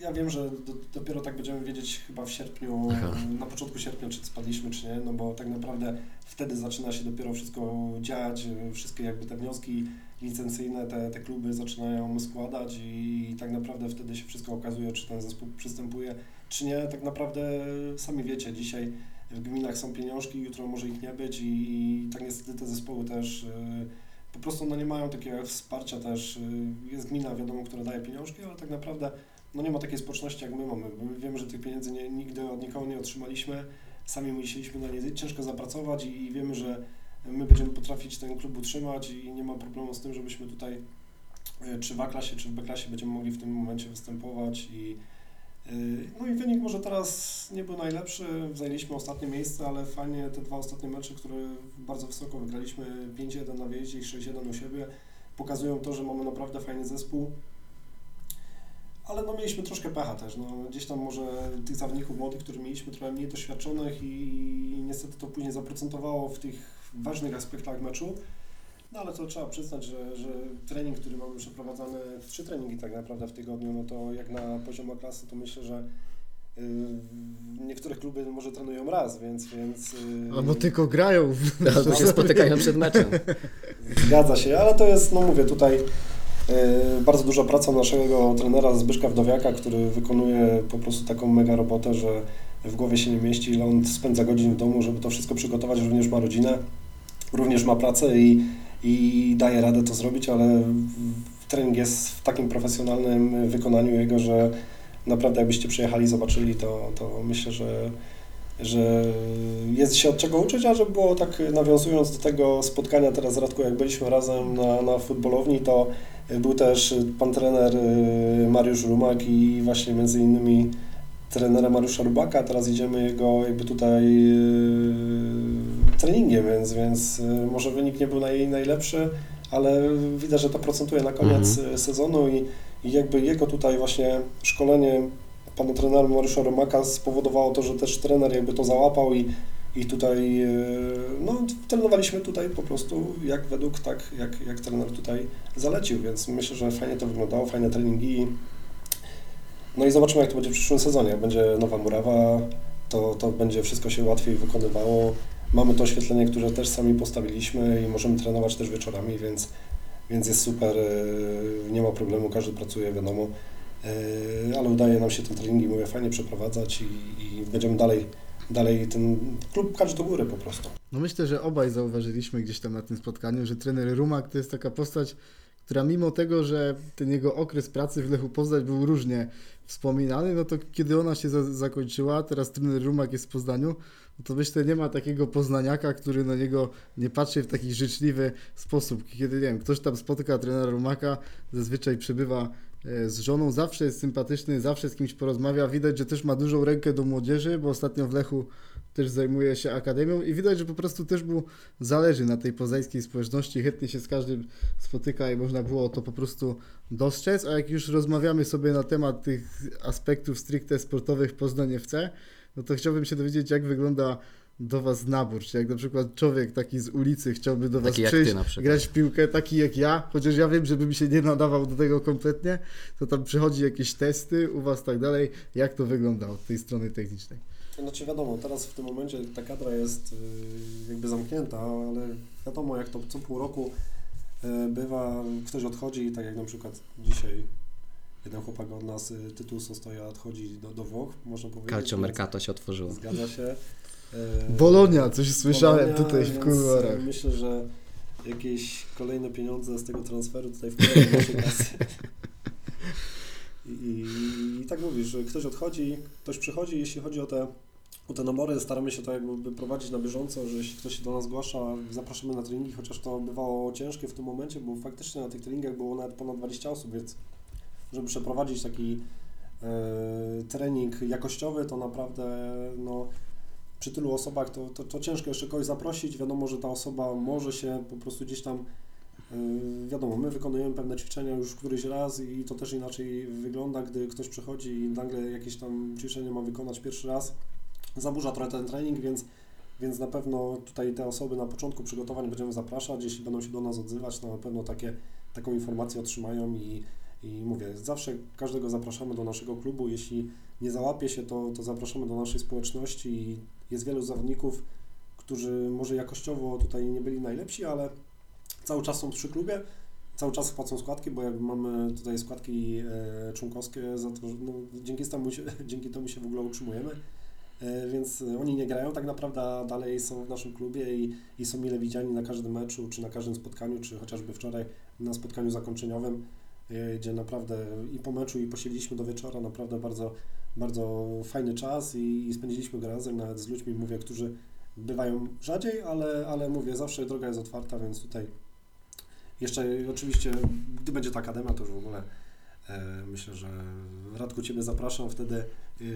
ja wiem, że do, dopiero tak będziemy wiedzieć chyba w sierpniu, Aha. na początku sierpnia, czy spadliśmy, czy nie, no bo tak naprawdę wtedy zaczyna się dopiero wszystko dziać, wszystkie jakby te wnioski licencyjne, te, te kluby zaczynają składać i, tak naprawdę wtedy się wszystko okazuje, czy ten zespół przystępuje, czy nie. Tak naprawdę sami wiecie, dzisiaj w gminach są pieniążki, jutro może ich nie być i, i tak niestety te zespoły też y, po prostu no nie mają takiego wsparcia też. y, Jest gmina, wiadomo, która daje pieniążki, ale tak naprawdę no nie ma takiej społeczności jak my mamy. My wiemy, że tych pieniędzy nie, nigdy od nikogo nie otrzymaliśmy. Sami musieliśmy na nie ciężko zapracować i, i wiemy, że my będziemy potrafić ten klub utrzymać i nie ma problemu z tym, żebyśmy tutaj y, czy w A-klasie, czy w B-klasie będziemy mogli w tym momencie występować i no i wynik może teraz nie był najlepszy, zajęliśmy ostatnie miejsce, ale fajnie te dwa ostatnie mecze, które bardzo wysoko wygraliśmy, 5-1 na wyjeździe i 6-1 u siebie, pokazują to, że mamy naprawdę fajny zespół. Ale no mieliśmy troszkę pecha też, no gdzieś tam może tych zawodników młodych, których mieliśmy trochę mniej doświadczonych i niestety to później zaprocentowało w tych ważnych aspektach meczu. No ale to trzeba przyznać, że, że trening, który mamy przeprowadzany, trzy treningi tak naprawdę w tygodniu, no to jak na poziom klasy, to myślę, że y, niektóre kluby może trenują raz, więc... więc y, Albo tylko grają. <laughs> Albo się spotykają przed meczem. Zgadza się, ale to jest, no mówię, tutaj e, bardzo duża praca naszego trenera Zbyszka Wdowiaka, który wykonuje po prostu taką mega robotę, że w głowie się nie mieści, ile on spędza godzin w domu, żeby to wszystko przygotować, również ma rodzinę, również ma pracę i, i daje radę to zrobić, ale trening jest w takim profesjonalnym wykonaniu jego, że naprawdę jakbyście przyjechali zobaczyli, to, to myślę, że że jest się od czego uczyć, a że było tak nawiązując do tego spotkania teraz Radku, jak byliśmy razem na, na futbolowni, to był też pan trener y, Mariusz Rumak i właśnie między innymi trenera Mariusza Rubaka, teraz idziemy go jakby tutaj y, treningiem, więc, więc y, może wynik nie był naj, najlepszy, ale widać, że to procentuje na koniec Mhm. y, sezonu i, i jakby jego tutaj właśnie szkolenie pana trenera Mariusza Romaka spowodowało to, że też trener jakby to załapał i, i tutaj e, no, trenowaliśmy tutaj po prostu jak według, tak jak, jak trener tutaj zalecił, więc myślę, że fajnie to wyglądało, fajne treningi. No i zobaczymy, jak to będzie w przyszłym sezonie. Jak będzie nowa murawa, to, to będzie wszystko się łatwiej wykonywało. Mamy to oświetlenie, które też sami postawiliśmy i możemy trenować też wieczorami, więc, więc jest super, e, nie ma problemu, każdy pracuje, wiadomo. Yy, ale udaje nam się te treningi, mówię, fajnie przeprowadzać i, i będziemy dalej, dalej ten klub pchać do góry po prostu. No myślę, że obaj zauważyliśmy gdzieś tam na tym spotkaniu, że trener Rumak to jest taka postać, która mimo tego, że ten jego okres pracy w Lechu Poznań był różnie wspominany, no to kiedy ona się za zakończyła, teraz trener Rumak jest w Poznaniu, to myślę, nie ma takiego poznaniaka, który na niego nie patrzy w taki życzliwy sposób. Kiedy, nie wiem, ktoś tam spotyka trenera Rumaka, zazwyczaj przebywa e, z żoną, zawsze jest sympatyczny, zawsze z kimś porozmawia. Widać, że też ma dużą rękę do młodzieży, bo ostatnio w Lechu też zajmuje się akademią i widać, że po prostu też mu zależy na tej poznańskiej społeczności, chętnie się z każdym spotyka i można było to po prostu dostrzec, a jak już rozmawiamy sobie na temat tych aspektów stricte sportowych Poznań FC, no to chciałbym się dowiedzieć, jak wygląda do Was nabór, czy jak na przykład człowiek taki z ulicy chciałby do Was Taki jak przyjść, ty na przykład. grać w piłkę, taki jak ja, chociaż ja wiem, że bym się nie nadawał do tego kompletnie, to tam przychodzi jakieś testy u Was tak dalej, jak to wygląda od tej strony technicznej? Znaczy wiadomo, teraz w tym momencie ta kadra jest yy, jakby zamknięta, ale wiadomo jak to co pół roku yy, bywa, ktoś odchodzi, tak jak na przykład dzisiaj jeden chłopak od nas, yy, tytuł Sostoja odchodzi do, do Włoch, można powiedzieć. Calcio Mercato się otworzyło. Zgadza się. Yy, <laughs> Bolonia, coś słyszałem tutaj w więc, kuluarach. Myślę, że jakieś kolejne pieniądze z tego transferu tutaj wpłyną w naszą kasę. <laughs> I, I tak mówisz, że ktoś odchodzi, ktoś przychodzi, jeśli chodzi o te bo te nabory staramy się to jakby prowadzić na bieżąco, że jeśli ktoś się do nas zgłasza, zapraszamy na treningi, chociaż to bywało ciężkie w tym momencie, bo faktycznie na tych treningach było nawet ponad 20 osób, więc żeby przeprowadzić taki e, trening jakościowy, to naprawdę no, przy tylu osobach to, to, to ciężko jeszcze kogoś zaprosić. Wiadomo, że ta osoba może się po prostu gdzieś tam Yy, Wiadomo, my wykonujemy pewne ćwiczenia już któryś raz i to też inaczej wygląda, gdy ktoś przychodzi i nagle jakieś tam ćwiczenie ma wykonać pierwszy raz. Zaburza trochę ten trening, więc, więc na pewno tutaj te osoby na początku przygotowań będziemy zapraszać. Jeśli będą się do nas odzywać, to na pewno takie, taką informację otrzymają i, i mówię, zawsze każdego zapraszamy do naszego klubu. Jeśli nie załapie się, to, to zapraszamy do naszej społeczności i jest wielu zawodników, którzy może jakościowo tutaj nie byli najlepsi, ale cały czas są przy klubie, cały czas płacą składki, bo mamy tutaj składki e, członkowskie za to, no, dzięki, temu się, <laughs> dzięki temu się w ogóle utrzymujemy. E, więc oni nie grają tak naprawdę, dalej są w naszym klubie i, i są mile widziani na każdym meczu, czy na każdym spotkaniu, czy chociażby wczoraj na spotkaniu zakończeniowym, gdzie naprawdę i po meczu, i posiedzieliśmy do wieczora, naprawdę bardzo, bardzo fajny czas i, i spędziliśmy go razem, nawet z ludźmi, mówię, którzy bywają rzadziej, ale, ale mówię, zawsze droga jest otwarta, więc tutaj jeszcze oczywiście, gdy będzie ta akademia, to już w ogóle e, myślę, że Radku Ciebie zapraszam wtedy yy,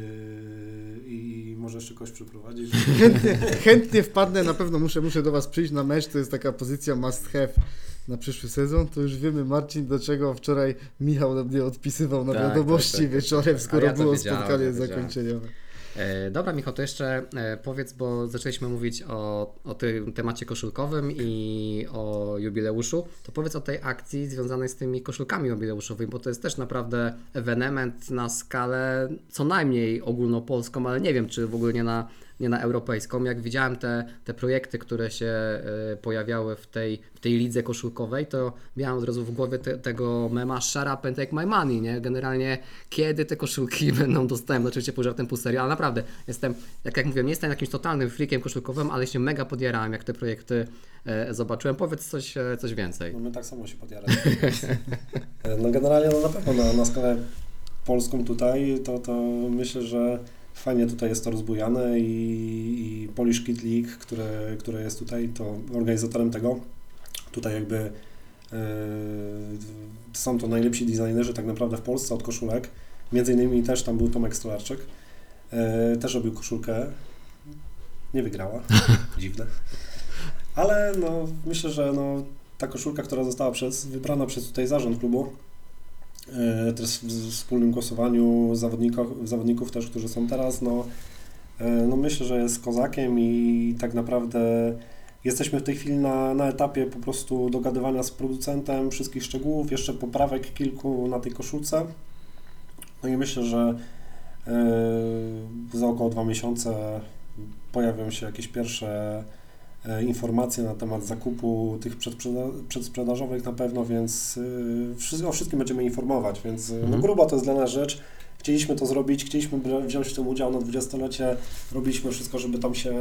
i może jeszcze kogoś przyprowadzić. Chętnie, chętnie wpadnę, na pewno muszę, muszę do Was przyjść na mecz, to jest taka pozycja must have na przyszły sezon, to już wiemy Marcin, do czego wczoraj Michał na mnie odpisywał na Tak, wiadomości tak, tak. wieczorem, skoro ja było spotkanie zakończeniowe. E, Dobra, Michał, to jeszcze e, powiedz, bo zaczęliśmy mówić o, o tym temacie koszulkowym i o jubileuszu. To powiedz o tej akcji związanej z tymi koszulkami jubileuszowymi, bo to jest też naprawdę ewenement na skalę co najmniej ogólnopolską, ale nie wiem, czy w ogóle nie na, nie na europejską. Jak widziałem te, te projekty, które się e, pojawiały w tej, w tej lidze koszulkowej, to miałem od razu w głowie te, tego mema Shut up and take my money, nie? Generalnie kiedy te koszulki <laughs> będą dostępne, oczywiście pół żartem, pół serio, ale naprawdę jestem, jak, jak mówię, nie jestem jakimś totalnym freakiem koszulkowym, ale się mega podjarałem, jak te projekty e, zobaczyłem. Powiedz coś, e, coś więcej. No my tak samo się podjaramy. <laughs> No generalnie no na pewno na, na skalę polską tutaj, to, to myślę, że fajnie tutaj jest to rozbujane i, i Polish Kid League, które, które jest tutaj, to organizatorem tego. Tutaj jakby e, są to najlepsi designerzy tak naprawdę w Polsce od koszulek. Między innymi też tam był Tomek Stolarczyk. E, też robił koszulkę. Nie wygrała. <laughs> Dziwne. Ale no, myślę, że no, ta koszulka, która została przez, wybrana przez tutaj zarząd klubu, też w wspólnym głosowaniu zawodników, zawodników też, którzy są teraz, no, e, no myślę, że jest kozakiem i tak naprawdę jesteśmy w tej chwili na, na etapie po prostu dogadywania z producentem wszystkich szczegółów, jeszcze poprawek kilku na tej koszulce. No i myślę, że e, za około dwa miesiące pojawią się jakieś pierwsze e, informacje na temat zakupu tych przedsprzeda- przedsprzedażowych na pewno, więc wszy- o wszystkim będziemy informować, więc y, no Mhm. gruba to jest dla nas rzecz. Chcieliśmy to zrobić, chcieliśmy wziąć w tym udział na dwudziestolecie, robiliśmy wszystko, żeby tam się,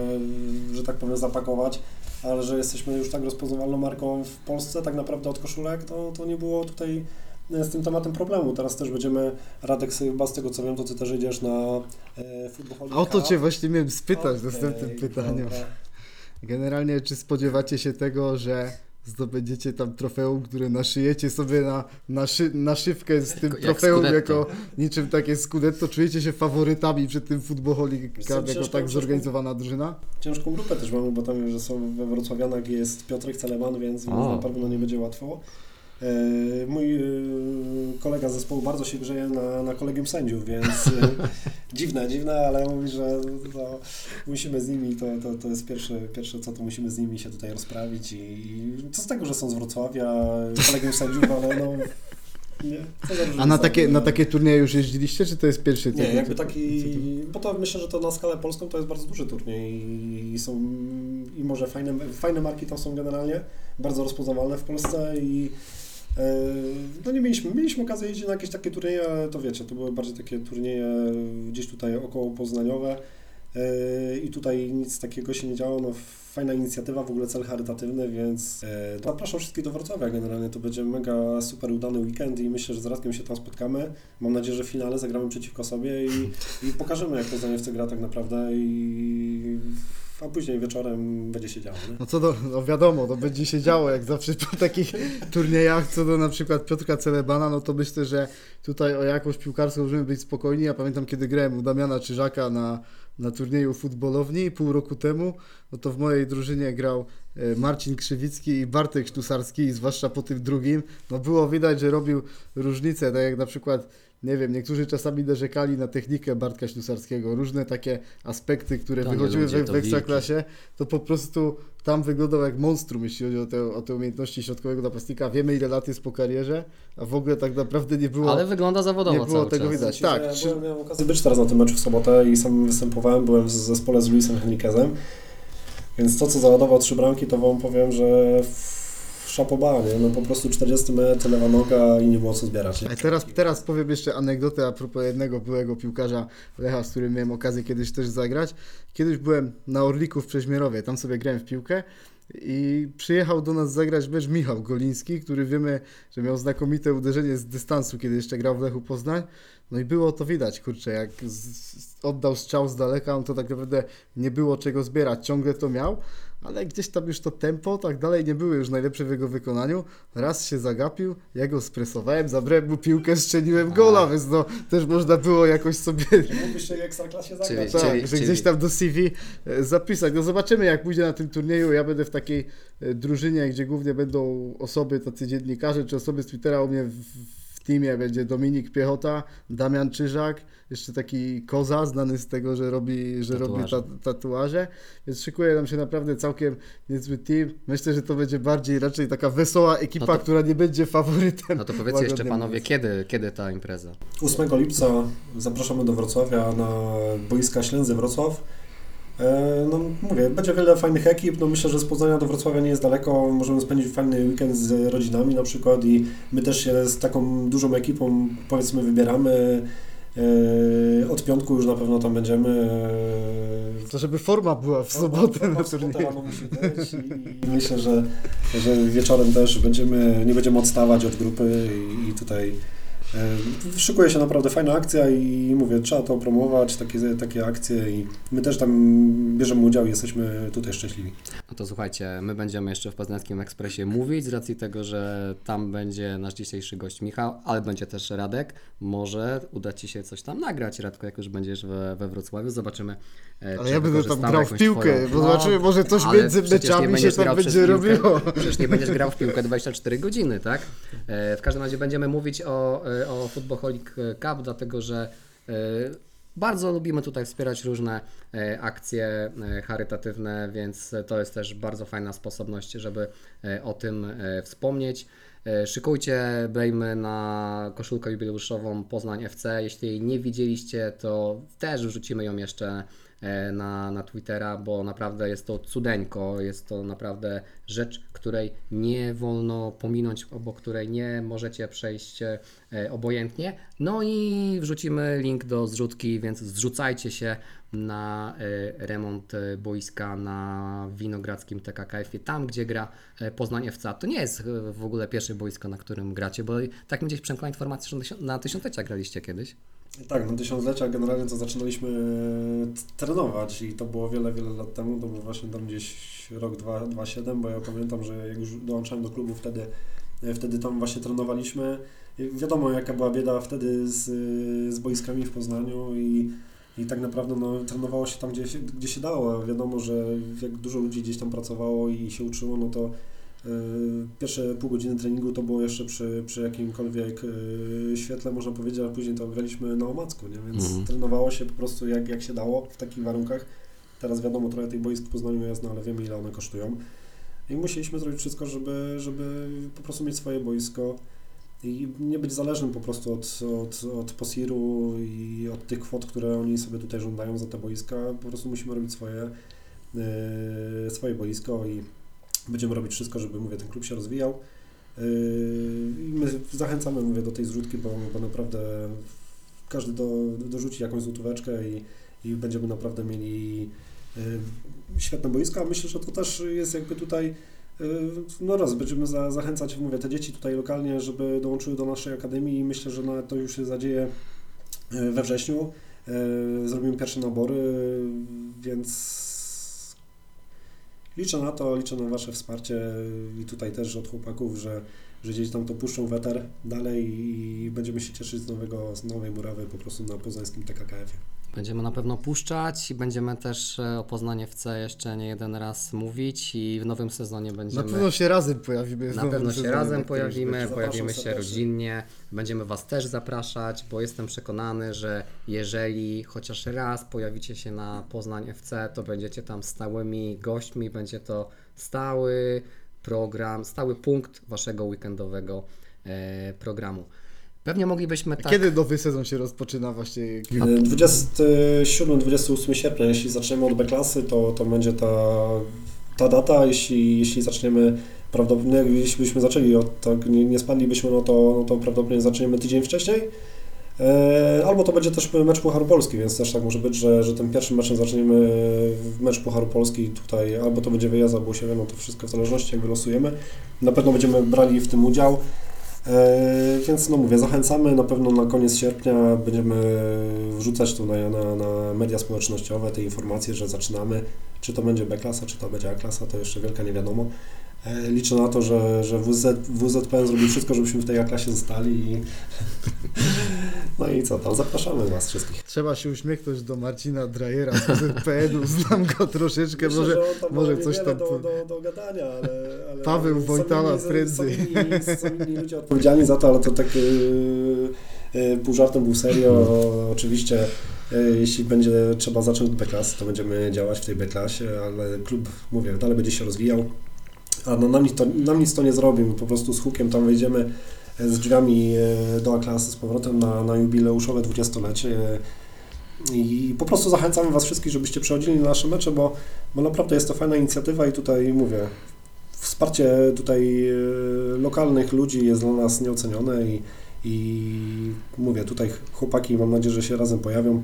że tak powiem, zapakować, ale że jesteśmy już tak rozpoznawalną marką w Polsce, tak naprawdę od koszulek, to, to nie było tutaj z tym tematem problemu. Teraz też będziemy, Radek, chyba z tego co wiem, to Ty też idziesz na e, Football o to. Cię właśnie miałem spytać w następnym pytaniu. dobra. Generalnie, czy spodziewacie się tego, że zdobędziecie tam trofeum, które naszyjecie sobie na, na szy, naszywkę z tym Jak trofeum Scudetto. jako niczym takie skudetto? Czujecie się faworytami przed tym co, jako tak zorganizowana drużyna? Ciężką grupę też mamy, bo tam wiem, że są we Wrocławianach jest Piotrek Celeban, więc, więc na pewno nie będzie łatwo. E, Mój e, kolega z zespołu bardzo się grzeje na, na kolegium sędziów, więc e, <laughs> dziwne, dziwne, ale mówi, że no, musimy z nimi, to, to, to jest pierwsze, pierwsze co, to musimy z nimi się tutaj rozprawić i, i co z tego, że są z Wrocławia, kolegium sędziów, ale no nie. A na takie, na takie turnieje już jeździliście, czy to jest pierwszy Nie, turniej? jakby taki, bo to myślę, że to na skalę polską to jest bardzo duży turniej i są, i może fajne, fajne marki tam są generalnie, bardzo rozpoznawalne w Polsce i no nie mieliśmy, mieliśmy okazję jeździć na jakieś takie turnieje, to wiecie, to były bardziej takie turnieje gdzieś tutaj około poznaniowe e, i tutaj nic takiego się nie działo, no w fajna inicjatywa, w ogóle cel charytatywny, więc e, zapraszam wszystkich do Wrocławia generalnie. To będzie mega super udany weekend i myślę, że z Radkiem się tam spotkamy. Mam nadzieję, że w finale zagramy przeciwko sobie i, i pokażemy, jak Poznaniewcy gra tak naprawdę i a później wieczorem będzie się działo. Nie? No co do, no wiadomo, to będzie się działo, jak zawsze po takich turniejach, co do na przykład Piotrka Celebana, no to myślę, że tutaj o jakość piłkarską możemy być spokojni. Ja pamiętam, kiedy grałem u Damiana Czyżaka na, na turnieju futbolowni pół roku temu, no to w mojej drużynie grał e, Marcin Krzywicki i Bartek Sztusarski, i zwłaszcza po tym drugim, no było widać, że robił różnicę, tak jak na przykład nie wiem, niektórzy czasami narzekali na technikę Bartka Ślusarskiego, różne takie aspekty, które To wychodziły ludzie, w, w Ekstraklasie, to po prostu tam wyglądał jak monstrum, jeśli chodzi o te, o te umiejętności środkowego napastnika. Wiemy, ile lat jest po karierze, a w ogóle tak naprawdę nie było... Ale wygląda zawodowo nie było cały tego czas. widać. Tak, Ja czy- miałem okazję być teraz na tym meczu w sobotę i sam występowałem, byłem w zespole z Luisem Henriquezem, więc to, co załadował trzy bramki, to wam powiem, że szapoba, nie? No po prostu 40 metr, lewa noga i nie było co zbierać. Nie? Teraz, teraz powiem jeszcze anegdotę a propos jednego byłego piłkarza Lecha, z którym miałem okazję kiedyś też zagrać. Kiedyś byłem na Orliku w Przeźmierowie, tam sobie grałem w piłkę i przyjechał do nas zagrać mecz Michał Goliński, który wiemy, że miał znakomite uderzenie z dystansu, kiedy jeszcze grał w Lechu Poznań. No i było to widać, kurczę, jak z, z, oddał strzał z daleka, on to tak naprawdę nie było czego zbierać, ciągle to miał, ale gdzieś tam już to tempo, tak dalej nie były już najlepsze w jego wykonaniu. Raz się zagapił, ja go spresowałem, zabrałem mu piłkę, strzeliłem gola, więc no też można było jakoś sobie Mógłbyś się w Ekstraklasie zagrać. Czyli- tak, czyli- że czyli- gdzieś tam do CV e, zapisać. No zobaczymy jak pójdzie na tym turnieju. Ja będę w takiej e, drużynie, gdzie głównie będą osoby, tacy dziennikarze, czy osoby z Twittera u mnie w teamie. Będzie Dominik Piechota, Damian Czyżak, jeszcze taki Koza, znany z tego, że robi, że robi Tatuaże. ta, tatuaże. Więc szykuje nam się naprawdę całkiem niezły team. Myślę, że to będzie bardziej raczej taka wesoła ekipa, No to- która nie będzie faworytem. No to powiedzcie jeszcze panowie, kiedy, kiedy ta impreza? 8 lipca zapraszamy do Wrocławia na boiska Ślęzy Wrocław. E, No mówię, będzie wiele fajnych ekip, no myślę, że z Poznania do Wrocławia nie jest daleko, możemy spędzić fajny weekend z rodzinami na przykład i my też się z taką dużą ekipą powiedzmy wybieramy. E, Od piątku już na pewno tam będziemy. E, To żeby forma była w sobotę Forma na turnieju. musi być i myślę, że, że wieczorem też będziemy, nie będziemy odstawać od grupy i, tutaj szykuje się naprawdę fajna akcja i mówię, trzeba to promować, takie, takie akcje i my też tam bierzemy udział i jesteśmy tutaj szczęśliwi. No to słuchajcie, my będziemy jeszcze w Poznańskim Ekspresie mówić z racji tego, że tam będzie nasz dzisiejszy gość Michał, ale będzie też Radek. Może uda Ci się coś tam nagrać, Radko, jak już będziesz we, we Wrocławiu. Zobaczymy. e, Ale ja będę tam grał w piłkę, twoją- bo No, zobaczymy, może coś między meczami się będziesz tam będzie piłkę. robiło. Przecież nie będziesz grał w piłkę 24 godziny, tak? E, W każdym razie będziemy mówić o, o Footballholic Cup, dlatego że e, bardzo lubimy tutaj wspierać różne e, akcje e, charytatywne, więc to jest też bardzo fajna sposobność, żeby o tym wspomnieć. Szykujcie bejmy na koszulkę jubileuszową Poznań FC. Jeśli jej nie widzieliście, to też wrzucimy ją jeszcze na, na Twittera, bo naprawdę jest to cudeńko, jest to naprawdę rzecz, której nie wolno pominąć, obok której nie możecie przejść e, obojętnie. No i wrzucimy link do zrzutki, więc zrzucajcie się na e, remont e, boiska na Winogradzkim TKKF-ie, tam gdzie gra e, Poznań FC. To nie jest e, w ogóle pierwsze boisko, na którym gracie, bo tak mi gdzieś przemkła informacja, że na tysiąclecia graliście kiedyś. Tak, na tysiąclecia generalnie to zaczynaliśmy t- trenować i to było wiele, wiele lat temu, to był właśnie tam gdzieś rok 2007, bo ja pamiętam, że jak już dołączałem do klubu wtedy, e, wtedy tam właśnie trenowaliśmy. I wiadomo jaka była bieda wtedy z, z boiskami w Poznaniu i, i tak naprawdę no, trenowało się tam, gdzie się, gdzie się dało. Wiadomo, że jak dużo ludzi gdzieś tam pracowało i się uczyło, no to e, Pierwsze pół godziny treningu to było jeszcze przy, przy jakimkolwiek e, świetle, można powiedzieć, a później to graliśmy na omacku, nie? więc Mhm. trenowało się po prostu jak, jak się dało w takich warunkach. Teraz wiadomo, trochę tych boisk w Poznaniu jest, no ale wiemy ile one kosztują. I musieliśmy zrobić wszystko, żeby, żeby po prostu mieć swoje boisko i nie być zależnym po prostu od, od, od Posiru i od tych kwot, które oni sobie tutaj żądają za te boiska. Po prostu musimy robić swoje, e, swoje boisko i będziemy robić wszystko, żeby mówię, ten klub się rozwijał. Yy, I my zachęcamy mówię, do tej zrzutki, bo, bo naprawdę każdy do, dorzuci jakąś złotóweczkę i, i będziemy naprawdę mieli świetne boiska. Myślę, że to też jest jakby tutaj y, no raz, będziemy za, zachęcać, mówię, te dzieci tutaj lokalnie, żeby dołączyły do naszej akademii i myślę, że to już się zadzieje we wrześniu. Zrobimy pierwsze nabory, więc liczę na to, liczę na Wasze wsparcie i tutaj też od chłopaków, że, że gdzieś tam to puszczą weter dalej i będziemy się cieszyć z, nowego, z nowej murawy po prostu na poznańskim TKKF-ie. Będziemy na pewno puszczać i będziemy też e, o Poznanie FC jeszcze nie jeden raz mówić i w nowym sezonie będziemy... Na pewno się razem pojawimy. w Na pewno się razem pojawimy, pojawimy się rodzinnie. Będziemy Was też zapraszać, bo jestem przekonany, że jeżeli chociaż raz pojawicie się na Poznań FC, to będziecie tam stałymi gośćmi, będzie to stały program, stały punkt Waszego weekendowego e, programu. Pewnie moglibyśmy tak... Kiedy nowy sezon się rozpoczyna właśnie? 27-28 sierpnia, jeśli zaczniemy od B-klasy, to, to będzie ta, ta data, jeśli, jeśli zaczniemy prawdopodobnie, jeśli byśmy zaczęli od tak, nie, nie spadlibyśmy, no to, no to prawdopodobnie zaczniemy tydzień wcześniej. E, Albo to będzie też mecz Pucharu Polski, więc też tak może być, że, że tym pierwszym meczem zaczniemy mecz Pucharu Polski tutaj, albo to będzie wyjazd, albo się no to wszystko w zależności jak wylosujemy. Na pewno będziemy brali w tym udział. E, Więc no mówię, zachęcamy, na pewno na koniec sierpnia będziemy wrzucać tu na, na, na media społecznościowe te informacje, że zaczynamy. Czy to będzie B-klasa, czy to będzie A-klasa, to jeszcze wielka nie wiadomo. E, Liczę na to, że, że WZ, WZPN zrobi wszystko, żebyśmy w tej A-klasie zostali i no i co tam, zapraszamy Was wszystkich. Trzeba się uśmiechnąć do Marcina Drajera z ZPN-u, znam go troszeczkę, Myślę, może, może coś tam... do, do, do gadania, ale, ale Paweł Wojtała prędzej. Są inni, są inni ludzie <laughs> odpowiedzialni za to, ale to tak yy, pół żartem, pół serio. Oczywiście yy, jeśli będzie trzeba zacząć od B-klasy, to będziemy działać w tej B-klasie, ale klub, mówię, dalej będzie się rozwijał. A no, nam, nic to, nam nic to nie zrobi, my po prostu z hukiem tam wejdziemy z drzwiami e, do A-klasy z powrotem na, na jubileuszowe 20-lecie. I po prostu zachęcamy Was wszystkich, żebyście przychodzili na nasze mecze, bo, bo naprawdę jest to fajna inicjatywa i tutaj mówię, wsparcie tutaj e, lokalnych ludzi jest dla nas nieocenione i, i mówię, tutaj chłopaki mam nadzieję, że się razem pojawią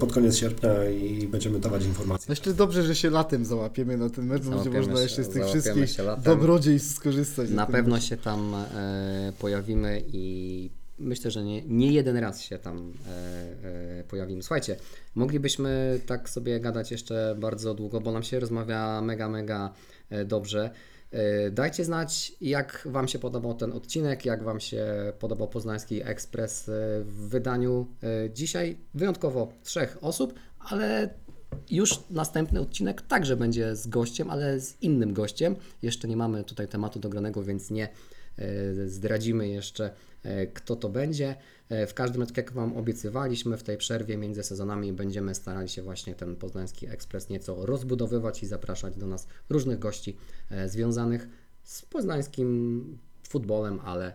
pod koniec sierpnia i będziemy dawać informacje. Jeszcze dobrze, że się latem załapiemy na ten mecz, bo będzie Załapiemy można się- jeszcze z tych załapiemy wszystkich się latem. dobrodziejstw skorzystać. Na tym pewno meczu. się tam e, pojawimy i myślę, że nie, nie jeden raz się tam e, e, pojawimy. Słuchajcie, moglibyśmy tak sobie gadać jeszcze bardzo długo, bo nam się rozmawia mega, mega e, dobrze. E, Dajcie znać, jak Wam się podobał ten odcinek, jak Wam się podobał Poznański Ekspres e, w wydaniu e, dzisiaj wyjątkowo trzech osób, ale już następny odcinek także będzie z gościem, ale z innym gościem. Jeszcze nie mamy tutaj tematu dogranego, więc nie zdradzimy jeszcze, e, kto to będzie. E, W każdym razie, tak jak Wam obiecywaliśmy, w tej przerwie między sezonami będziemy starali się właśnie ten Poznański Ekspres nieco rozbudowywać i zapraszać do nas różnych gości e, związanych z poznańskim futbolem, ale,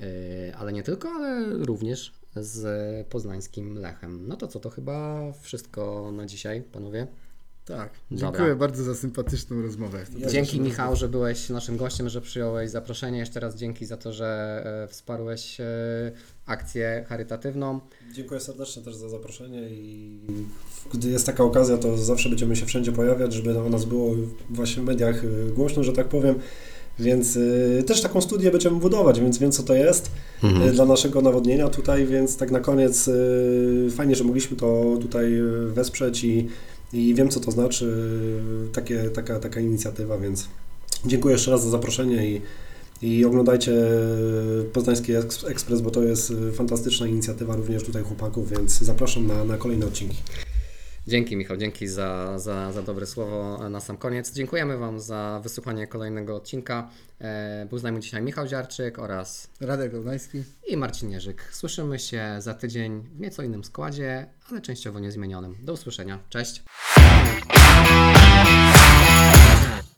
e, ale nie tylko, ale również z poznańskim Lechem. No to co, to chyba wszystko na dzisiaj, panowie. Tak, Dobra. dziękuję bardzo za sympatyczną rozmowę. Ja Dzięki Michał, że byłeś naszym gościem, że przyjąłeś zaproszenie. Jeszcze raz dzięki za to, że e, wsparłeś e, akcję charytatywną. Dziękuję serdecznie też za zaproszenie i gdy jest taka okazja, to zawsze będziemy się wszędzie pojawiać, żeby o nas było właśnie w mediach y, głośno, że tak powiem. Więc y, też taką studię będziemy budować, więc wiem co to jest y, dla naszego nawodnienia tutaj, więc tak na koniec y, fajnie, że mogliśmy to tutaj wesprzeć i, i wiem co to znaczy y, takie, taka, taka inicjatywa, więc dziękuję jeszcze raz za zaproszenie i, i oglądajcie Poznański Eks- Ekspres, bo to jest y, fantastyczna inicjatywa również tutaj chłopaków, więc zapraszam na, na kolejne odcinki. Dzięki Michał, dzięki za, za, za dobre słowo na sam koniec. Dziękujemy Wam za wysłuchanie kolejnego odcinka. E, Był z nami dzisiaj Michał Dziarczyk oraz Radek Gałdański. i Marcin Jerzyk. Słyszymy się za tydzień w nieco innym składzie, ale częściowo niezmienionym. Do usłyszenia. Cześć!